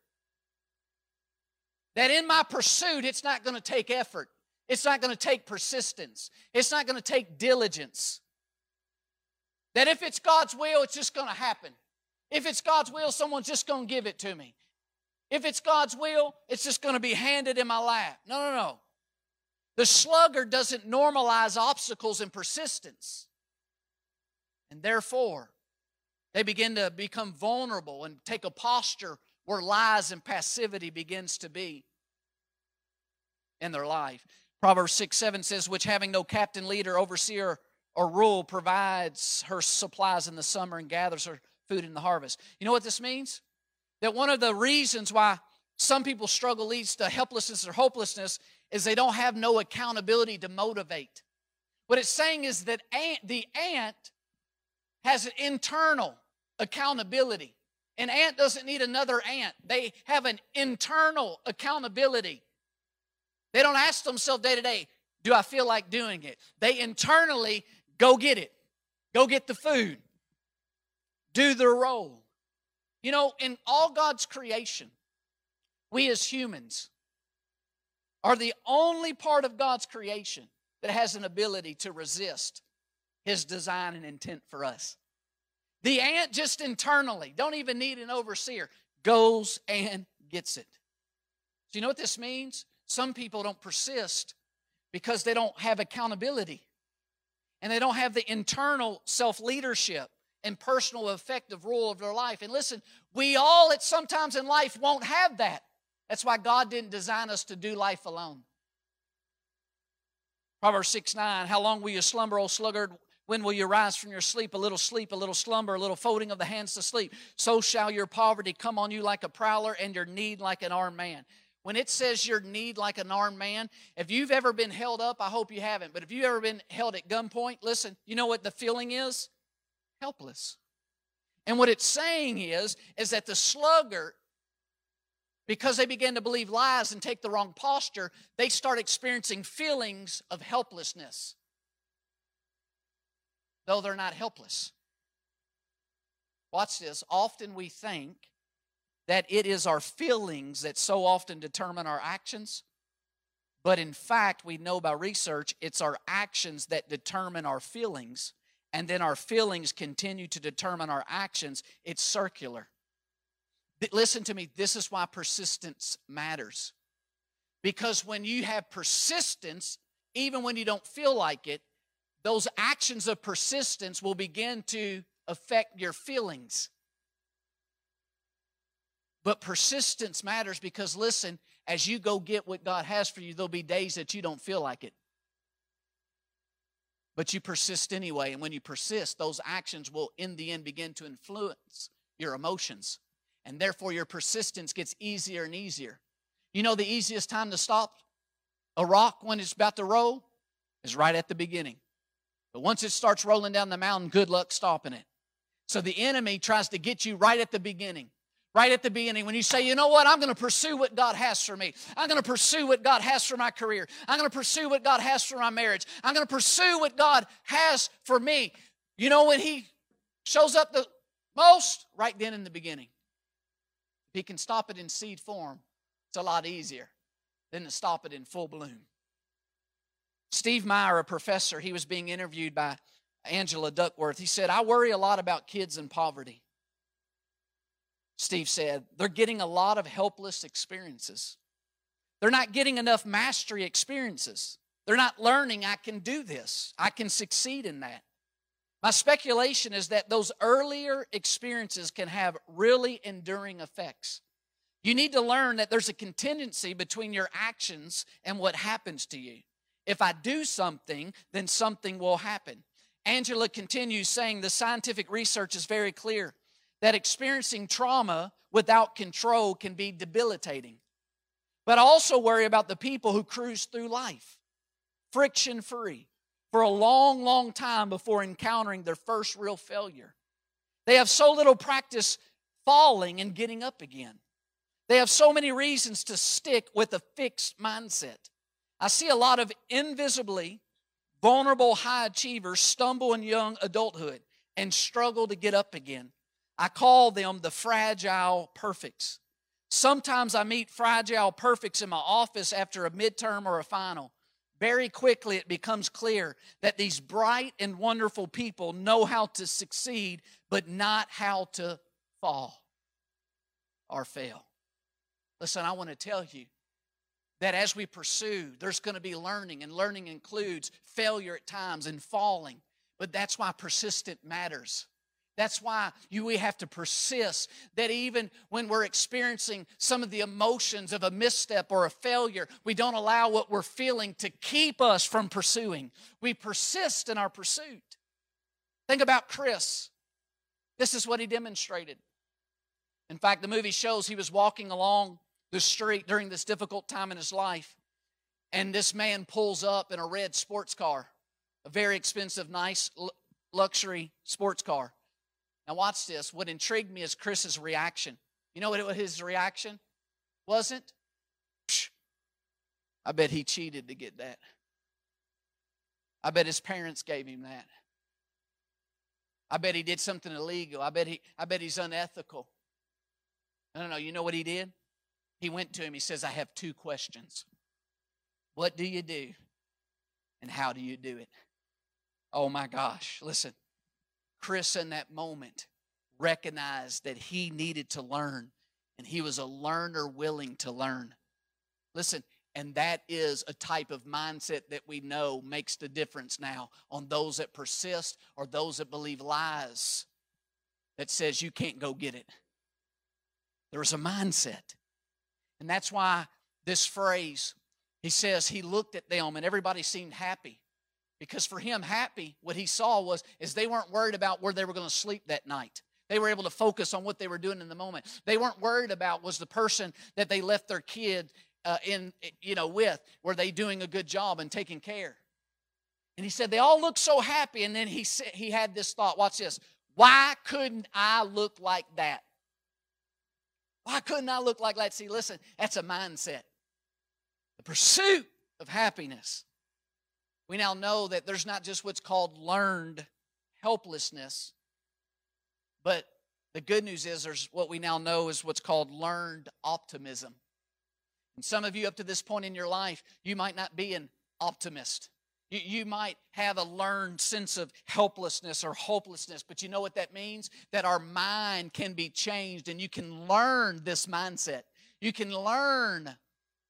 that in my pursuit, it's not going to take effort. It's not going to take persistence. It's not going to take diligence. That if it's God's will, it's just going to happen. If it's God's will, someone's just going to give it to me. If it's God's will, it's just going to be handed in my lap. No, no, no. The sluggard doesn't normalize obstacles and persistence. And therefore, they begin to become vulnerable and take a posture where lies and passivity begins to be in their life. Proverbs 6 7 says, Which having no captain, leader, overseer, or rule provides her supplies in the summer and gathers her food in the harvest. You know what this means? that one of the reasons why some people struggle leads to helplessness or hopelessness is they don't have no accountability to motivate. What it's saying is that ant, the ant has an internal accountability. An ant doesn't need another ant. They have an internal accountability. They don't ask themselves day to day, do I feel like doing it? They internally go get it. Go get the food. Do their role. You know, in all God's creation, we as humans are the only part of God's creation that has an ability to resist his design and intent for us. The ant just internally, don't even need an overseer, goes and gets it. So, you know what this means? Some people don't persist because they don't have accountability and they don't have the internal self leadership and personal effective rule of their life. And listen, we all at sometimes in life won't have that. That's why God didn't design us to do life alone. Proverbs 6 9, how long will you slumber, O sluggard? When will you rise from your sleep? A little sleep, a little slumber, a little folding of the hands to sleep. So shall your poverty come on you like a prowler and your need like an armed man. When it says your need like an armed man, if you've ever been held up, I hope you haven't, but if you've ever been held at gunpoint, listen, you know what the feeling is? helpless. And what it's saying is, is that the sluggard, because they begin to believe lies and take the wrong posture, they start experiencing feelings of helplessness, though they're not helpless. Watch this. Often we think that it is our feelings that so often determine our actions. But in fact, we know by research, it's our actions that determine our feelings and then our feelings continue to determine our actions, it's circular. Listen to me, this is why persistence matters. Because when you have persistence, even when you don't feel like it, those actions of persistence will begin to affect your feelings. But persistence matters because, listen, as you go get what God has for you, there'll be days that you don't feel like it. But you persist anyway. And when you persist, those actions will, in the end, begin to influence your emotions. And therefore, your persistence gets easier and easier. You know, the easiest time to stop a rock when it's about to roll is right at the beginning. But once it starts rolling down the mountain, good luck stopping it. So the enemy tries to get you right at the beginning right at the beginning when you say, you know what, I'm going to pursue what God has for me. I'm going to pursue what God has for my career. I'm going to pursue what God has for my marriage. I'm going to pursue what God has for me. You know, when He shows up the most right then in the beginning. If he can stop it in seed form, it's a lot easier than to stop it in full bloom. Steve Maier, a professor, he was being interviewed by Angela Duckworth. He said, I worry a lot about kids in poverty. Steve said, they're getting a lot of helpless experiences. They're not getting enough mastery experiences. They're not learning, I can do this, I can succeed in that. My speculation is that those earlier experiences can have really enduring effects. You need to learn that there's a contingency between your actions and what happens to you. If I do something, then something will happen. Angela continues saying the scientific research is very clear that experiencing trauma without control can be debilitating. But I also worry about the people who cruise through life friction free for a long, long time before encountering their first real failure. They have so little practice falling and getting up again. They have so many reasons to stick with a fixed mindset. I see a lot of invisibly vulnerable high achievers stumble in young adulthood and struggle to get up again. I call them the fragile perfects. Sometimes I meet fragile perfects in my office after a midterm or a final. Very quickly, it becomes clear that these bright and wonderful people know how to succeed, but not how to fall or fail. Listen, I want to tell you that as we pursue, there's going to be learning, and learning includes failure at times and falling. But that's why persistent matters. That's why you, we have to persist. That even when we're experiencing some of the emotions of a misstep or a failure, we don't allow what we're feeling to keep us from pursuing. We persist in our pursuit. Think about Chris. This is what he demonstrated. In fact, the movie shows he was walking along the street during this difficult time in his life, and this man pulls up in a red sports car, a very expensive, nice luxury sports car. Now, watch this. What intrigued me is Chris's reaction. You know what his reaction wasn't? I bet he cheated to get that. I bet his parents gave him that. I bet he did something illegal. I bet he I bet he's unethical. No, no, no. You know what he did? He went to him. He says, I have two questions. What do you do? And how do you do it? Oh my gosh. Listen, Chris, in that moment, recognized that he needed to learn, and he was a learner willing to learn. Listen, and that is a type of mindset that we know makes the difference now on those that persist or those that believe lies that says you can't go get it. There's a mindset. And that's why this phrase, he says, he looked at them and everybody seemed happy. Because for him, happy, what he saw was is they weren't worried about where they were going to sleep that night. They were able to focus on what they were doing in the moment. They weren't worried about was the person that they left their kid uh, in, you know, with, were they doing a good job and taking care? And he said they all looked so happy. And then he said he had this thought. Watch this. Why couldn't I look like that? Why couldn't I look like that? See, listen, that's a mindset. The pursuit of happiness we now know that there's not just what's called learned helplessness, but the good news is there's what we now know is what's called learned optimism. And some of you, up to this point in your life, you might not be an optimist. You, you might have a learned sense of helplessness or hopelessness, but you know what that means? That our mind can be changed and you can learn this mindset. You can learn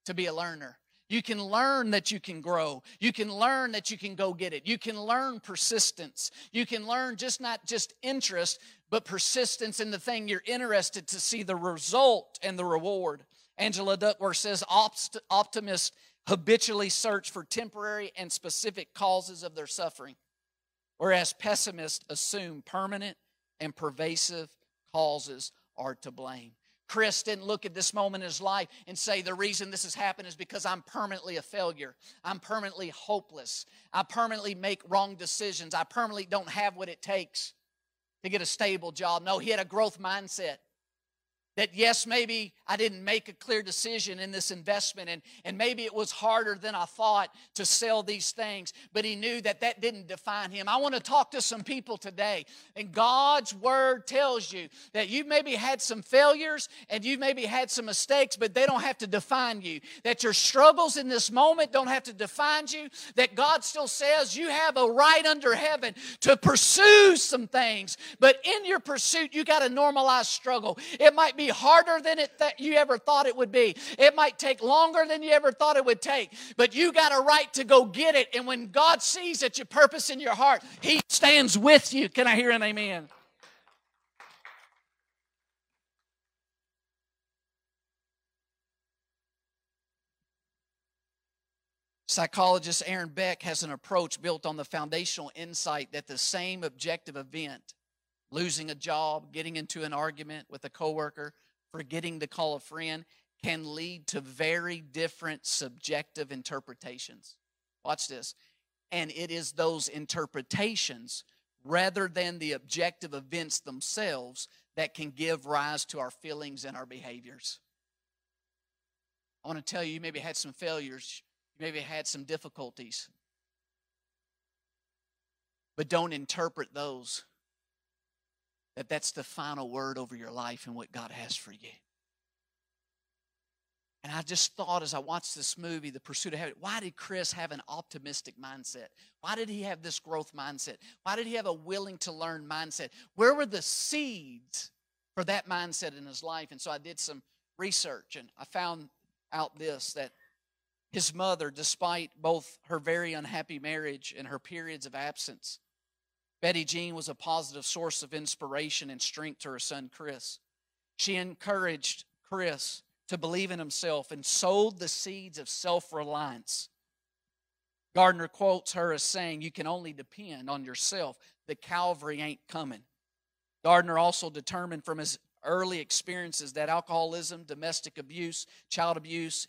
to be a learner. You can learn that you can grow. You can learn that you can go get it. You can learn persistence. You can learn just not just interest, but persistence in the thing you're interested to see the result and the reward. Angela Duckworth says optimists habitually search for temporary and specific causes of their suffering, whereas pessimists assume permanent and pervasive causes are to blame. Chris didn't look at this moment in his life and say, The reason this has happened is because I'm permanently a failure. I'm permanently hopeless. I permanently make wrong decisions. I permanently don't have what it takes to get a stable job. No, he had a growth mindset that yes, maybe I didn't make a clear decision in this investment, and, and maybe it was harder than I thought to sell these things, but he knew that that didn't define him. I want to talk to some people today, and God's word tells you that you maybe had some failures and you maybe had some mistakes, but they don't have to define you. That your struggles in this moment don't have to define you. That God still says you have a right under heaven to pursue some things, but in your pursuit, you got to normalize struggle. It might be harder than it that you ever thought it would be. It might take longer than you ever thought it would take, but you got a right to go get it. And when God sees that you purpose in your heart, He stands with you. Can I hear an amen? Psychologist Aaron Beck has an approach built on the foundational insight that the same objective event, losing a job, getting into an argument with a coworker, forgetting to call a friend, can lead to very different subjective interpretations. Watch this. And it is those interpretations rather than the objective events themselves that can give rise to our feelings and our behaviors. I want to tell you, you maybe had some failures, you maybe had some difficulties, but don't interpret those that that's the final word over your life and what God has for you. And I just thought as I watched this movie, The Pursuit of Heaven, why did Chris have an optimistic mindset? Why did he have this growth mindset? Why did he have a willing to learn mindset? Where were the seeds for that mindset in his life? And so I did some research and I found out this that his mother, despite both her very unhappy marriage and her periods of absence, Betty Jean was a positive source of inspiration and strength to her son Chris. She encouraged Chris to believe in himself and sowed the seeds of self reliance. Gardner quotes her as saying, You can only depend on yourself. The Calvary ain't coming. Gardner also determined from his early experiences that alcoholism, domestic abuse, child abuse,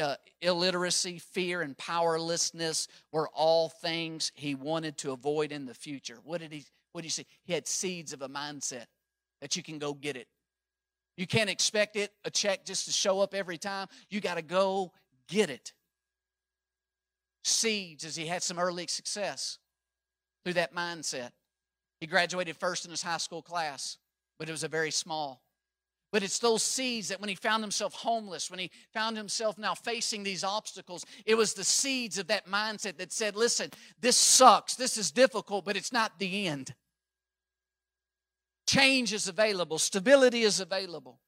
uh, illiteracy, fear, and powerlessness were all things he wanted to avoid in the future. What did he? What did he see? He had seeds of a mindset that you can go get it. You can't expect it a check just to show up every time. You got to go get it. Seeds, as he had some early success through that mindset. He graduated first in his high school class, but it was a very small but it's those seeds that when he found himself homeless, when he found himself now facing these obstacles, it was the seeds of that mindset that said, listen, this sucks, this is difficult, but it's not the end. Change is available, stability is available.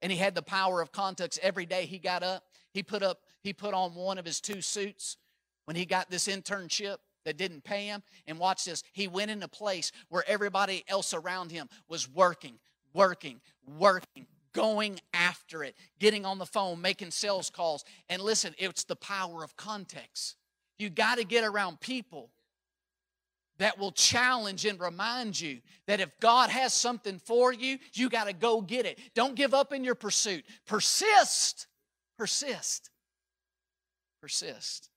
And he had the power of context every day he got up. He put up, he put on one of his two suits when he got this internship that didn't pay him. And watch this, he went in a place where everybody else around him was working, working, working, going after it, getting on the phone, making sales calls. And listen, it's the power of context. You got to get around people that will challenge and remind you that if God has something for you, you got to go get it. Don't give up in your pursuit. Persist. Persist. Persist.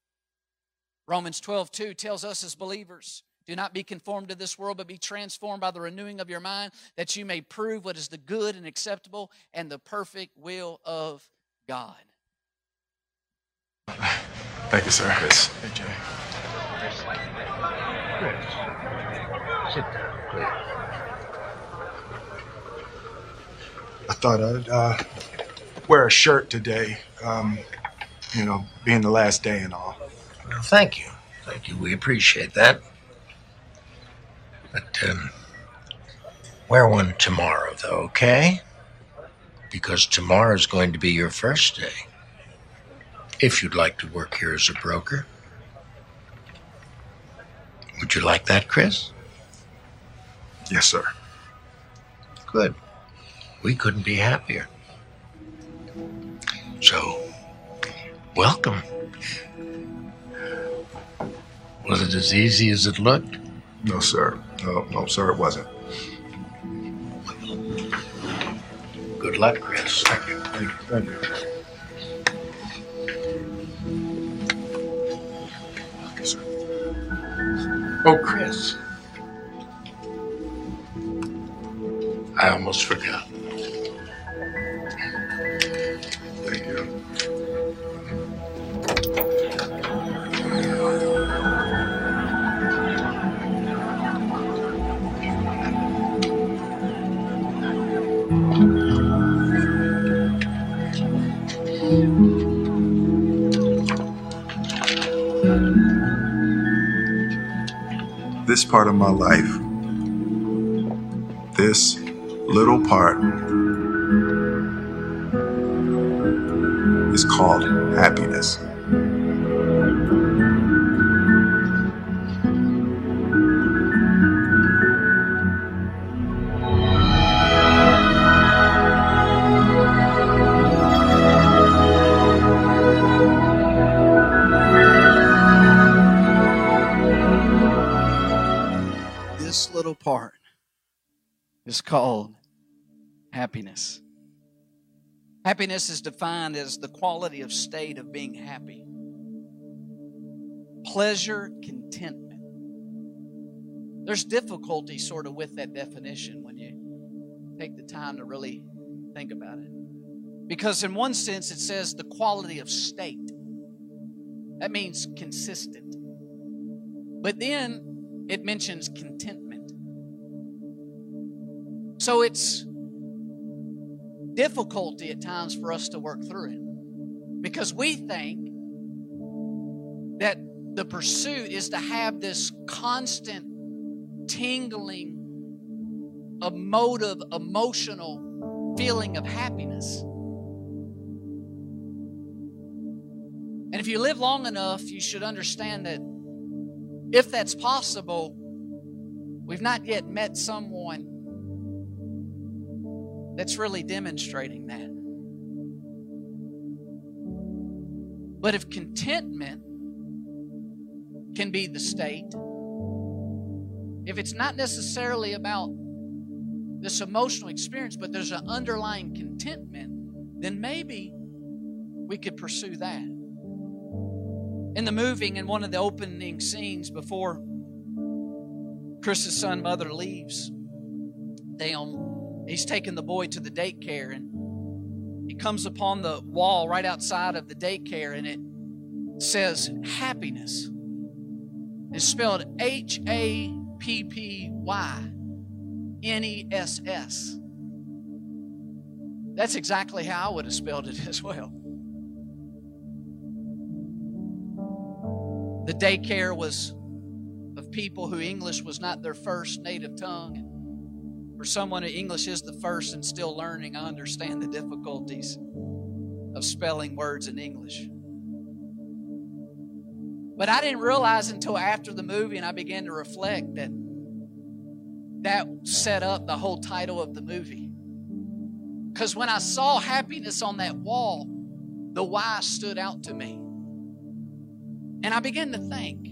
Romans 12, 2 tells us as believers, do not be conformed to this world, but be transformed by the renewing of your mind, that you may prove what is the good and acceptable and the perfect will of God. Thank you, sir. Chris. Hey, Jay. Chris, sit down, please. I thought I'd uh, wear a shirt today. Um, you know, being the last day and all. Well, thank you. Thank you. We appreciate that. But, um, wear one tomorrow, though, okay? Because tomorrow is going to be your first day. If you'd like to work here as a broker. Would you like that, Chris? Yes, sir. Good. We couldn't be happier. So, welcome. Was it as easy as it looked? No, sir. No, no, sir, it wasn't. Good luck, Chris. Thank you. Thank you. Thank you. Sir. Oh, Chris. I almost forgot. Part of my life, this little part, is called happiness. Is called happiness. Happiness is defined as the quality of state of being happy, pleasure, contentment. There's difficulty sort of with that definition when you take the time to really think about it. Because, in one sense, it says the quality of state. That means consistent. But then it mentions contentment. So it's difficulty at times for us to work through it because we think that the pursuit is to have this constant tingling emotive emotional feeling of happiness. And if you live long enough you should understand that if that's possible we've not yet met someone that's really demonstrating that. But if contentment can be the state, if it's not necessarily about this emotional experience, but there's an underlying contentment, then maybe we could pursue that. In the moving, in one of the opening scenes before Chris's son mother leaves, they um, he's taking the boy to the daycare and he comes upon the wall right outside of the daycare and it says happiness. It's spelled H A P P Y N E S S. That's exactly how I would have spelled it as well. The daycare was of people who English was not their first native tongue. For someone who English is the first and still learning, I understand the difficulties of spelling words in English. But I didn't realize until after the movie and I began to reflect that that set up the whole title of the movie. Because when I saw happiness on that wall, the why stood out to me. And I began to think.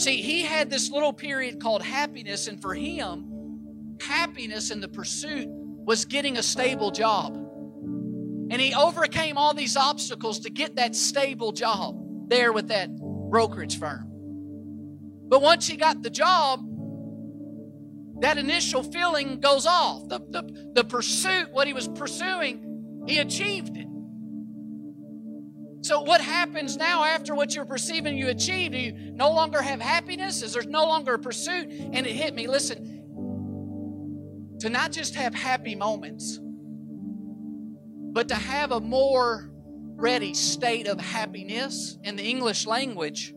See, he had this little period called happiness, and for him, happiness in the pursuit was getting a stable job. And he overcame all these obstacles to get that stable job there with that brokerage firm. But once he got the job, that initial feeling goes off. The, the, the pursuit, what he was pursuing, he achieved it. So, what happens now after what you're perceiving you achieved? Do you no longer have happiness? Is there no longer a pursuit? And it hit me listen, to not just have happy moments, but to have a more ready state of happiness in the English language,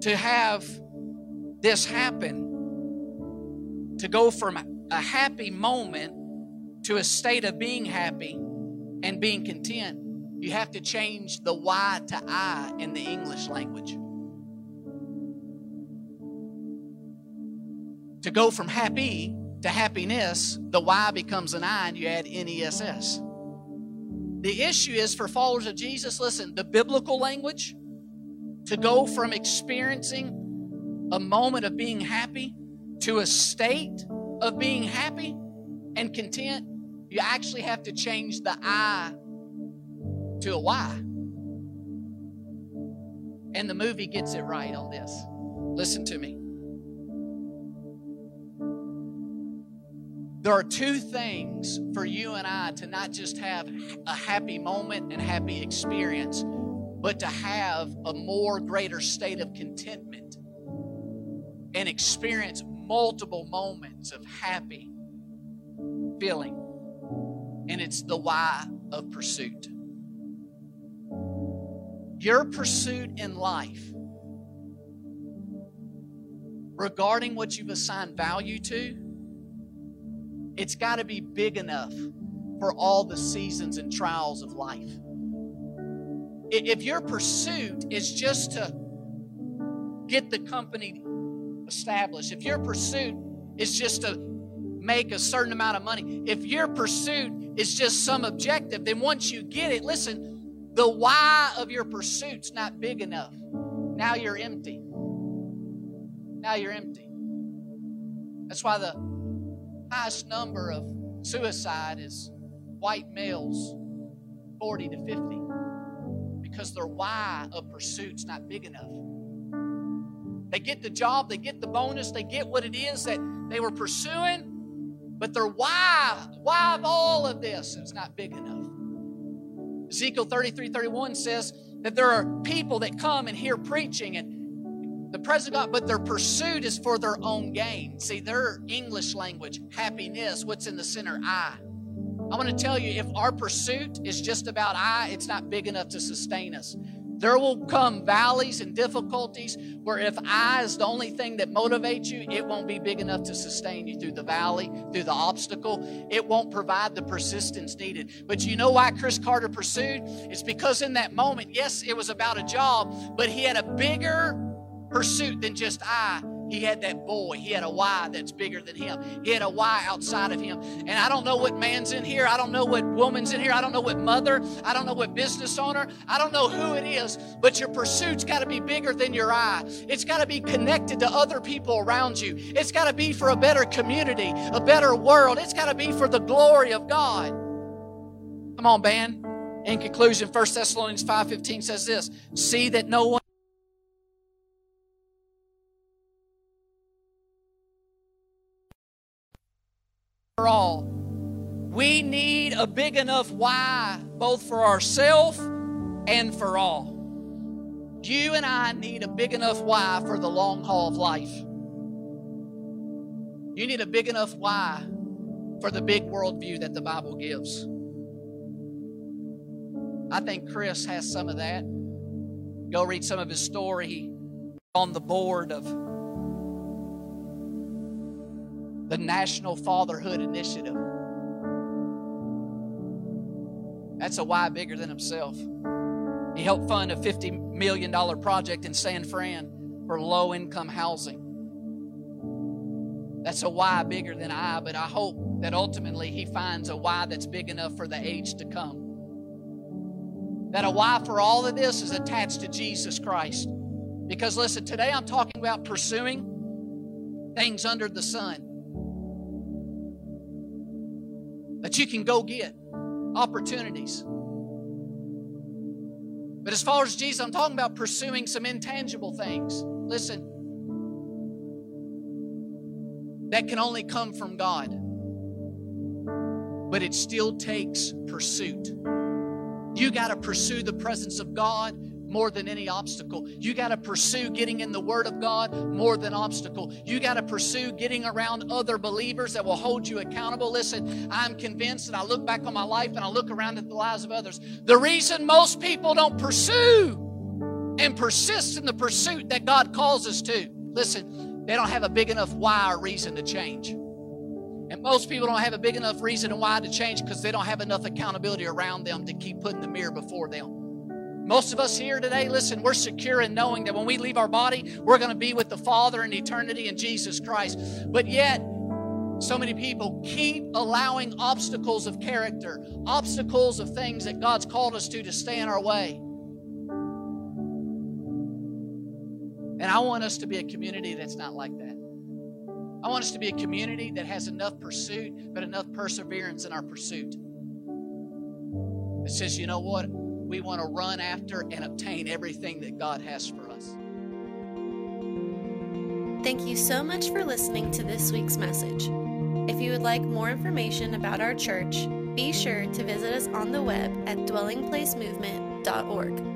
to have this happen, to go from a happy moment to a state of being happy and being content you have to change the Y to I in the English language. To go from happy to happiness, the Y becomes an I and you add NESS. The issue is for followers of Jesus, listen, the biblical language, to go from experiencing a moment of being happy to a state of being happy and content, you actually have to change the I to a why. And the movie gets it right on this. Listen to me. there are two things for you and I to not just have a happy moment and happy experience, but to have a more greater state of contentment and experience multiple moments of happy feeling. And it's the why of pursuit. Your pursuit in life regarding what you've assigned value to, it's got to be big enough for all the seasons and trials of life. If your pursuit is just to get the company established, if your pursuit is just to make a certain amount of money, if your pursuit is just some objective, then once you get it, listen, the why of your pursuit's not big enough. Now you're empty. Now you're empty. That's why the highest number of suicide is white males 40 to 50 because their why of pursuit's not big enough. They get the job, they get the bonus, they get what it is that they were pursuing, but their why, why of all of this is not big enough. Ezekiel 33 31 says that there are people that come and hear preaching and the presence of God, but their pursuit is for their own gain. See, their English language, happiness, what's in the center? I. I want to tell you if our pursuit is just about I, it's not big enough to sustain us. There will come valleys and difficulties where if I is the only thing that motivates you, it won't be big enough to sustain you through the valley, through the obstacle. It won't provide the persistence needed. But you know why Chris Gardner pursued? It's because in that moment, yes, it was about a job, but he had a bigger pursuit than just I. He had that boy. He had a why that's bigger than him. He had a why outside of him. And I don't know what man's in here. I don't know what woman's in here. I don't know what mother. I don't know what business owner. I don't know who it is. But your pursuit's got to be bigger than your eye. It's got to be connected to other people around you. It's got to be for a better community, a better world. It's got to be for the glory of God. Come on, man. In conclusion, 1 Thessalonians 5:15 says this: See that no one for all. We need a big enough why, both for ourselves and for all. You and I need a big enough why for the long haul of life. You need a big enough why for the big worldview that the Bible gives. I think Chris has some of that. Go read some of his story. on the board of the National Fatherhood Initiative. That's a why bigger than himself. He helped fund a $50 million project in San Fran for low income housing. That's a why bigger than I, but I hope that ultimately he finds a why that's big enough for the age to come. That a why for all of this is attached to Jesus Christ. Because listen, today I'm talking about pursuing things under the sun. That you can go get opportunities. But as far as Jesus, I'm talking about pursuing some intangible things. Listen, that can only come from God, but it still takes pursuit. You got to pursue the presence of God more than any obstacle. You got to pursue getting in the Word of God more than obstacle. You got to pursue getting around other believers that will hold you accountable. Listen, I'm convinced that I look back on my life and I look around at the lives of others. The reason most people don't pursue and persist in the pursuit that God calls us to, listen, they don't have a big enough why or reason to change. And most people don't have a big enough reason and why to change because they don't have enough accountability around them to keep putting the mirror before them. Most of us here today, listen, we're secure in knowing that when we leave our body, we're going to be with the Father in eternity in Jesus Christ. But yet, so many people keep allowing obstacles of character, obstacles of things that God's called us to, to stay in our way. And I want us to be a community that's not like that. I want us to be a community that has enough pursuit, but enough perseverance in our pursuit. It says, you know what? We want to run after and obtain everything that God has for us. Thank you so much for listening to this week's message. If you would like more information about our church, be sure to visit us on the web at dwellingplacemovement.org.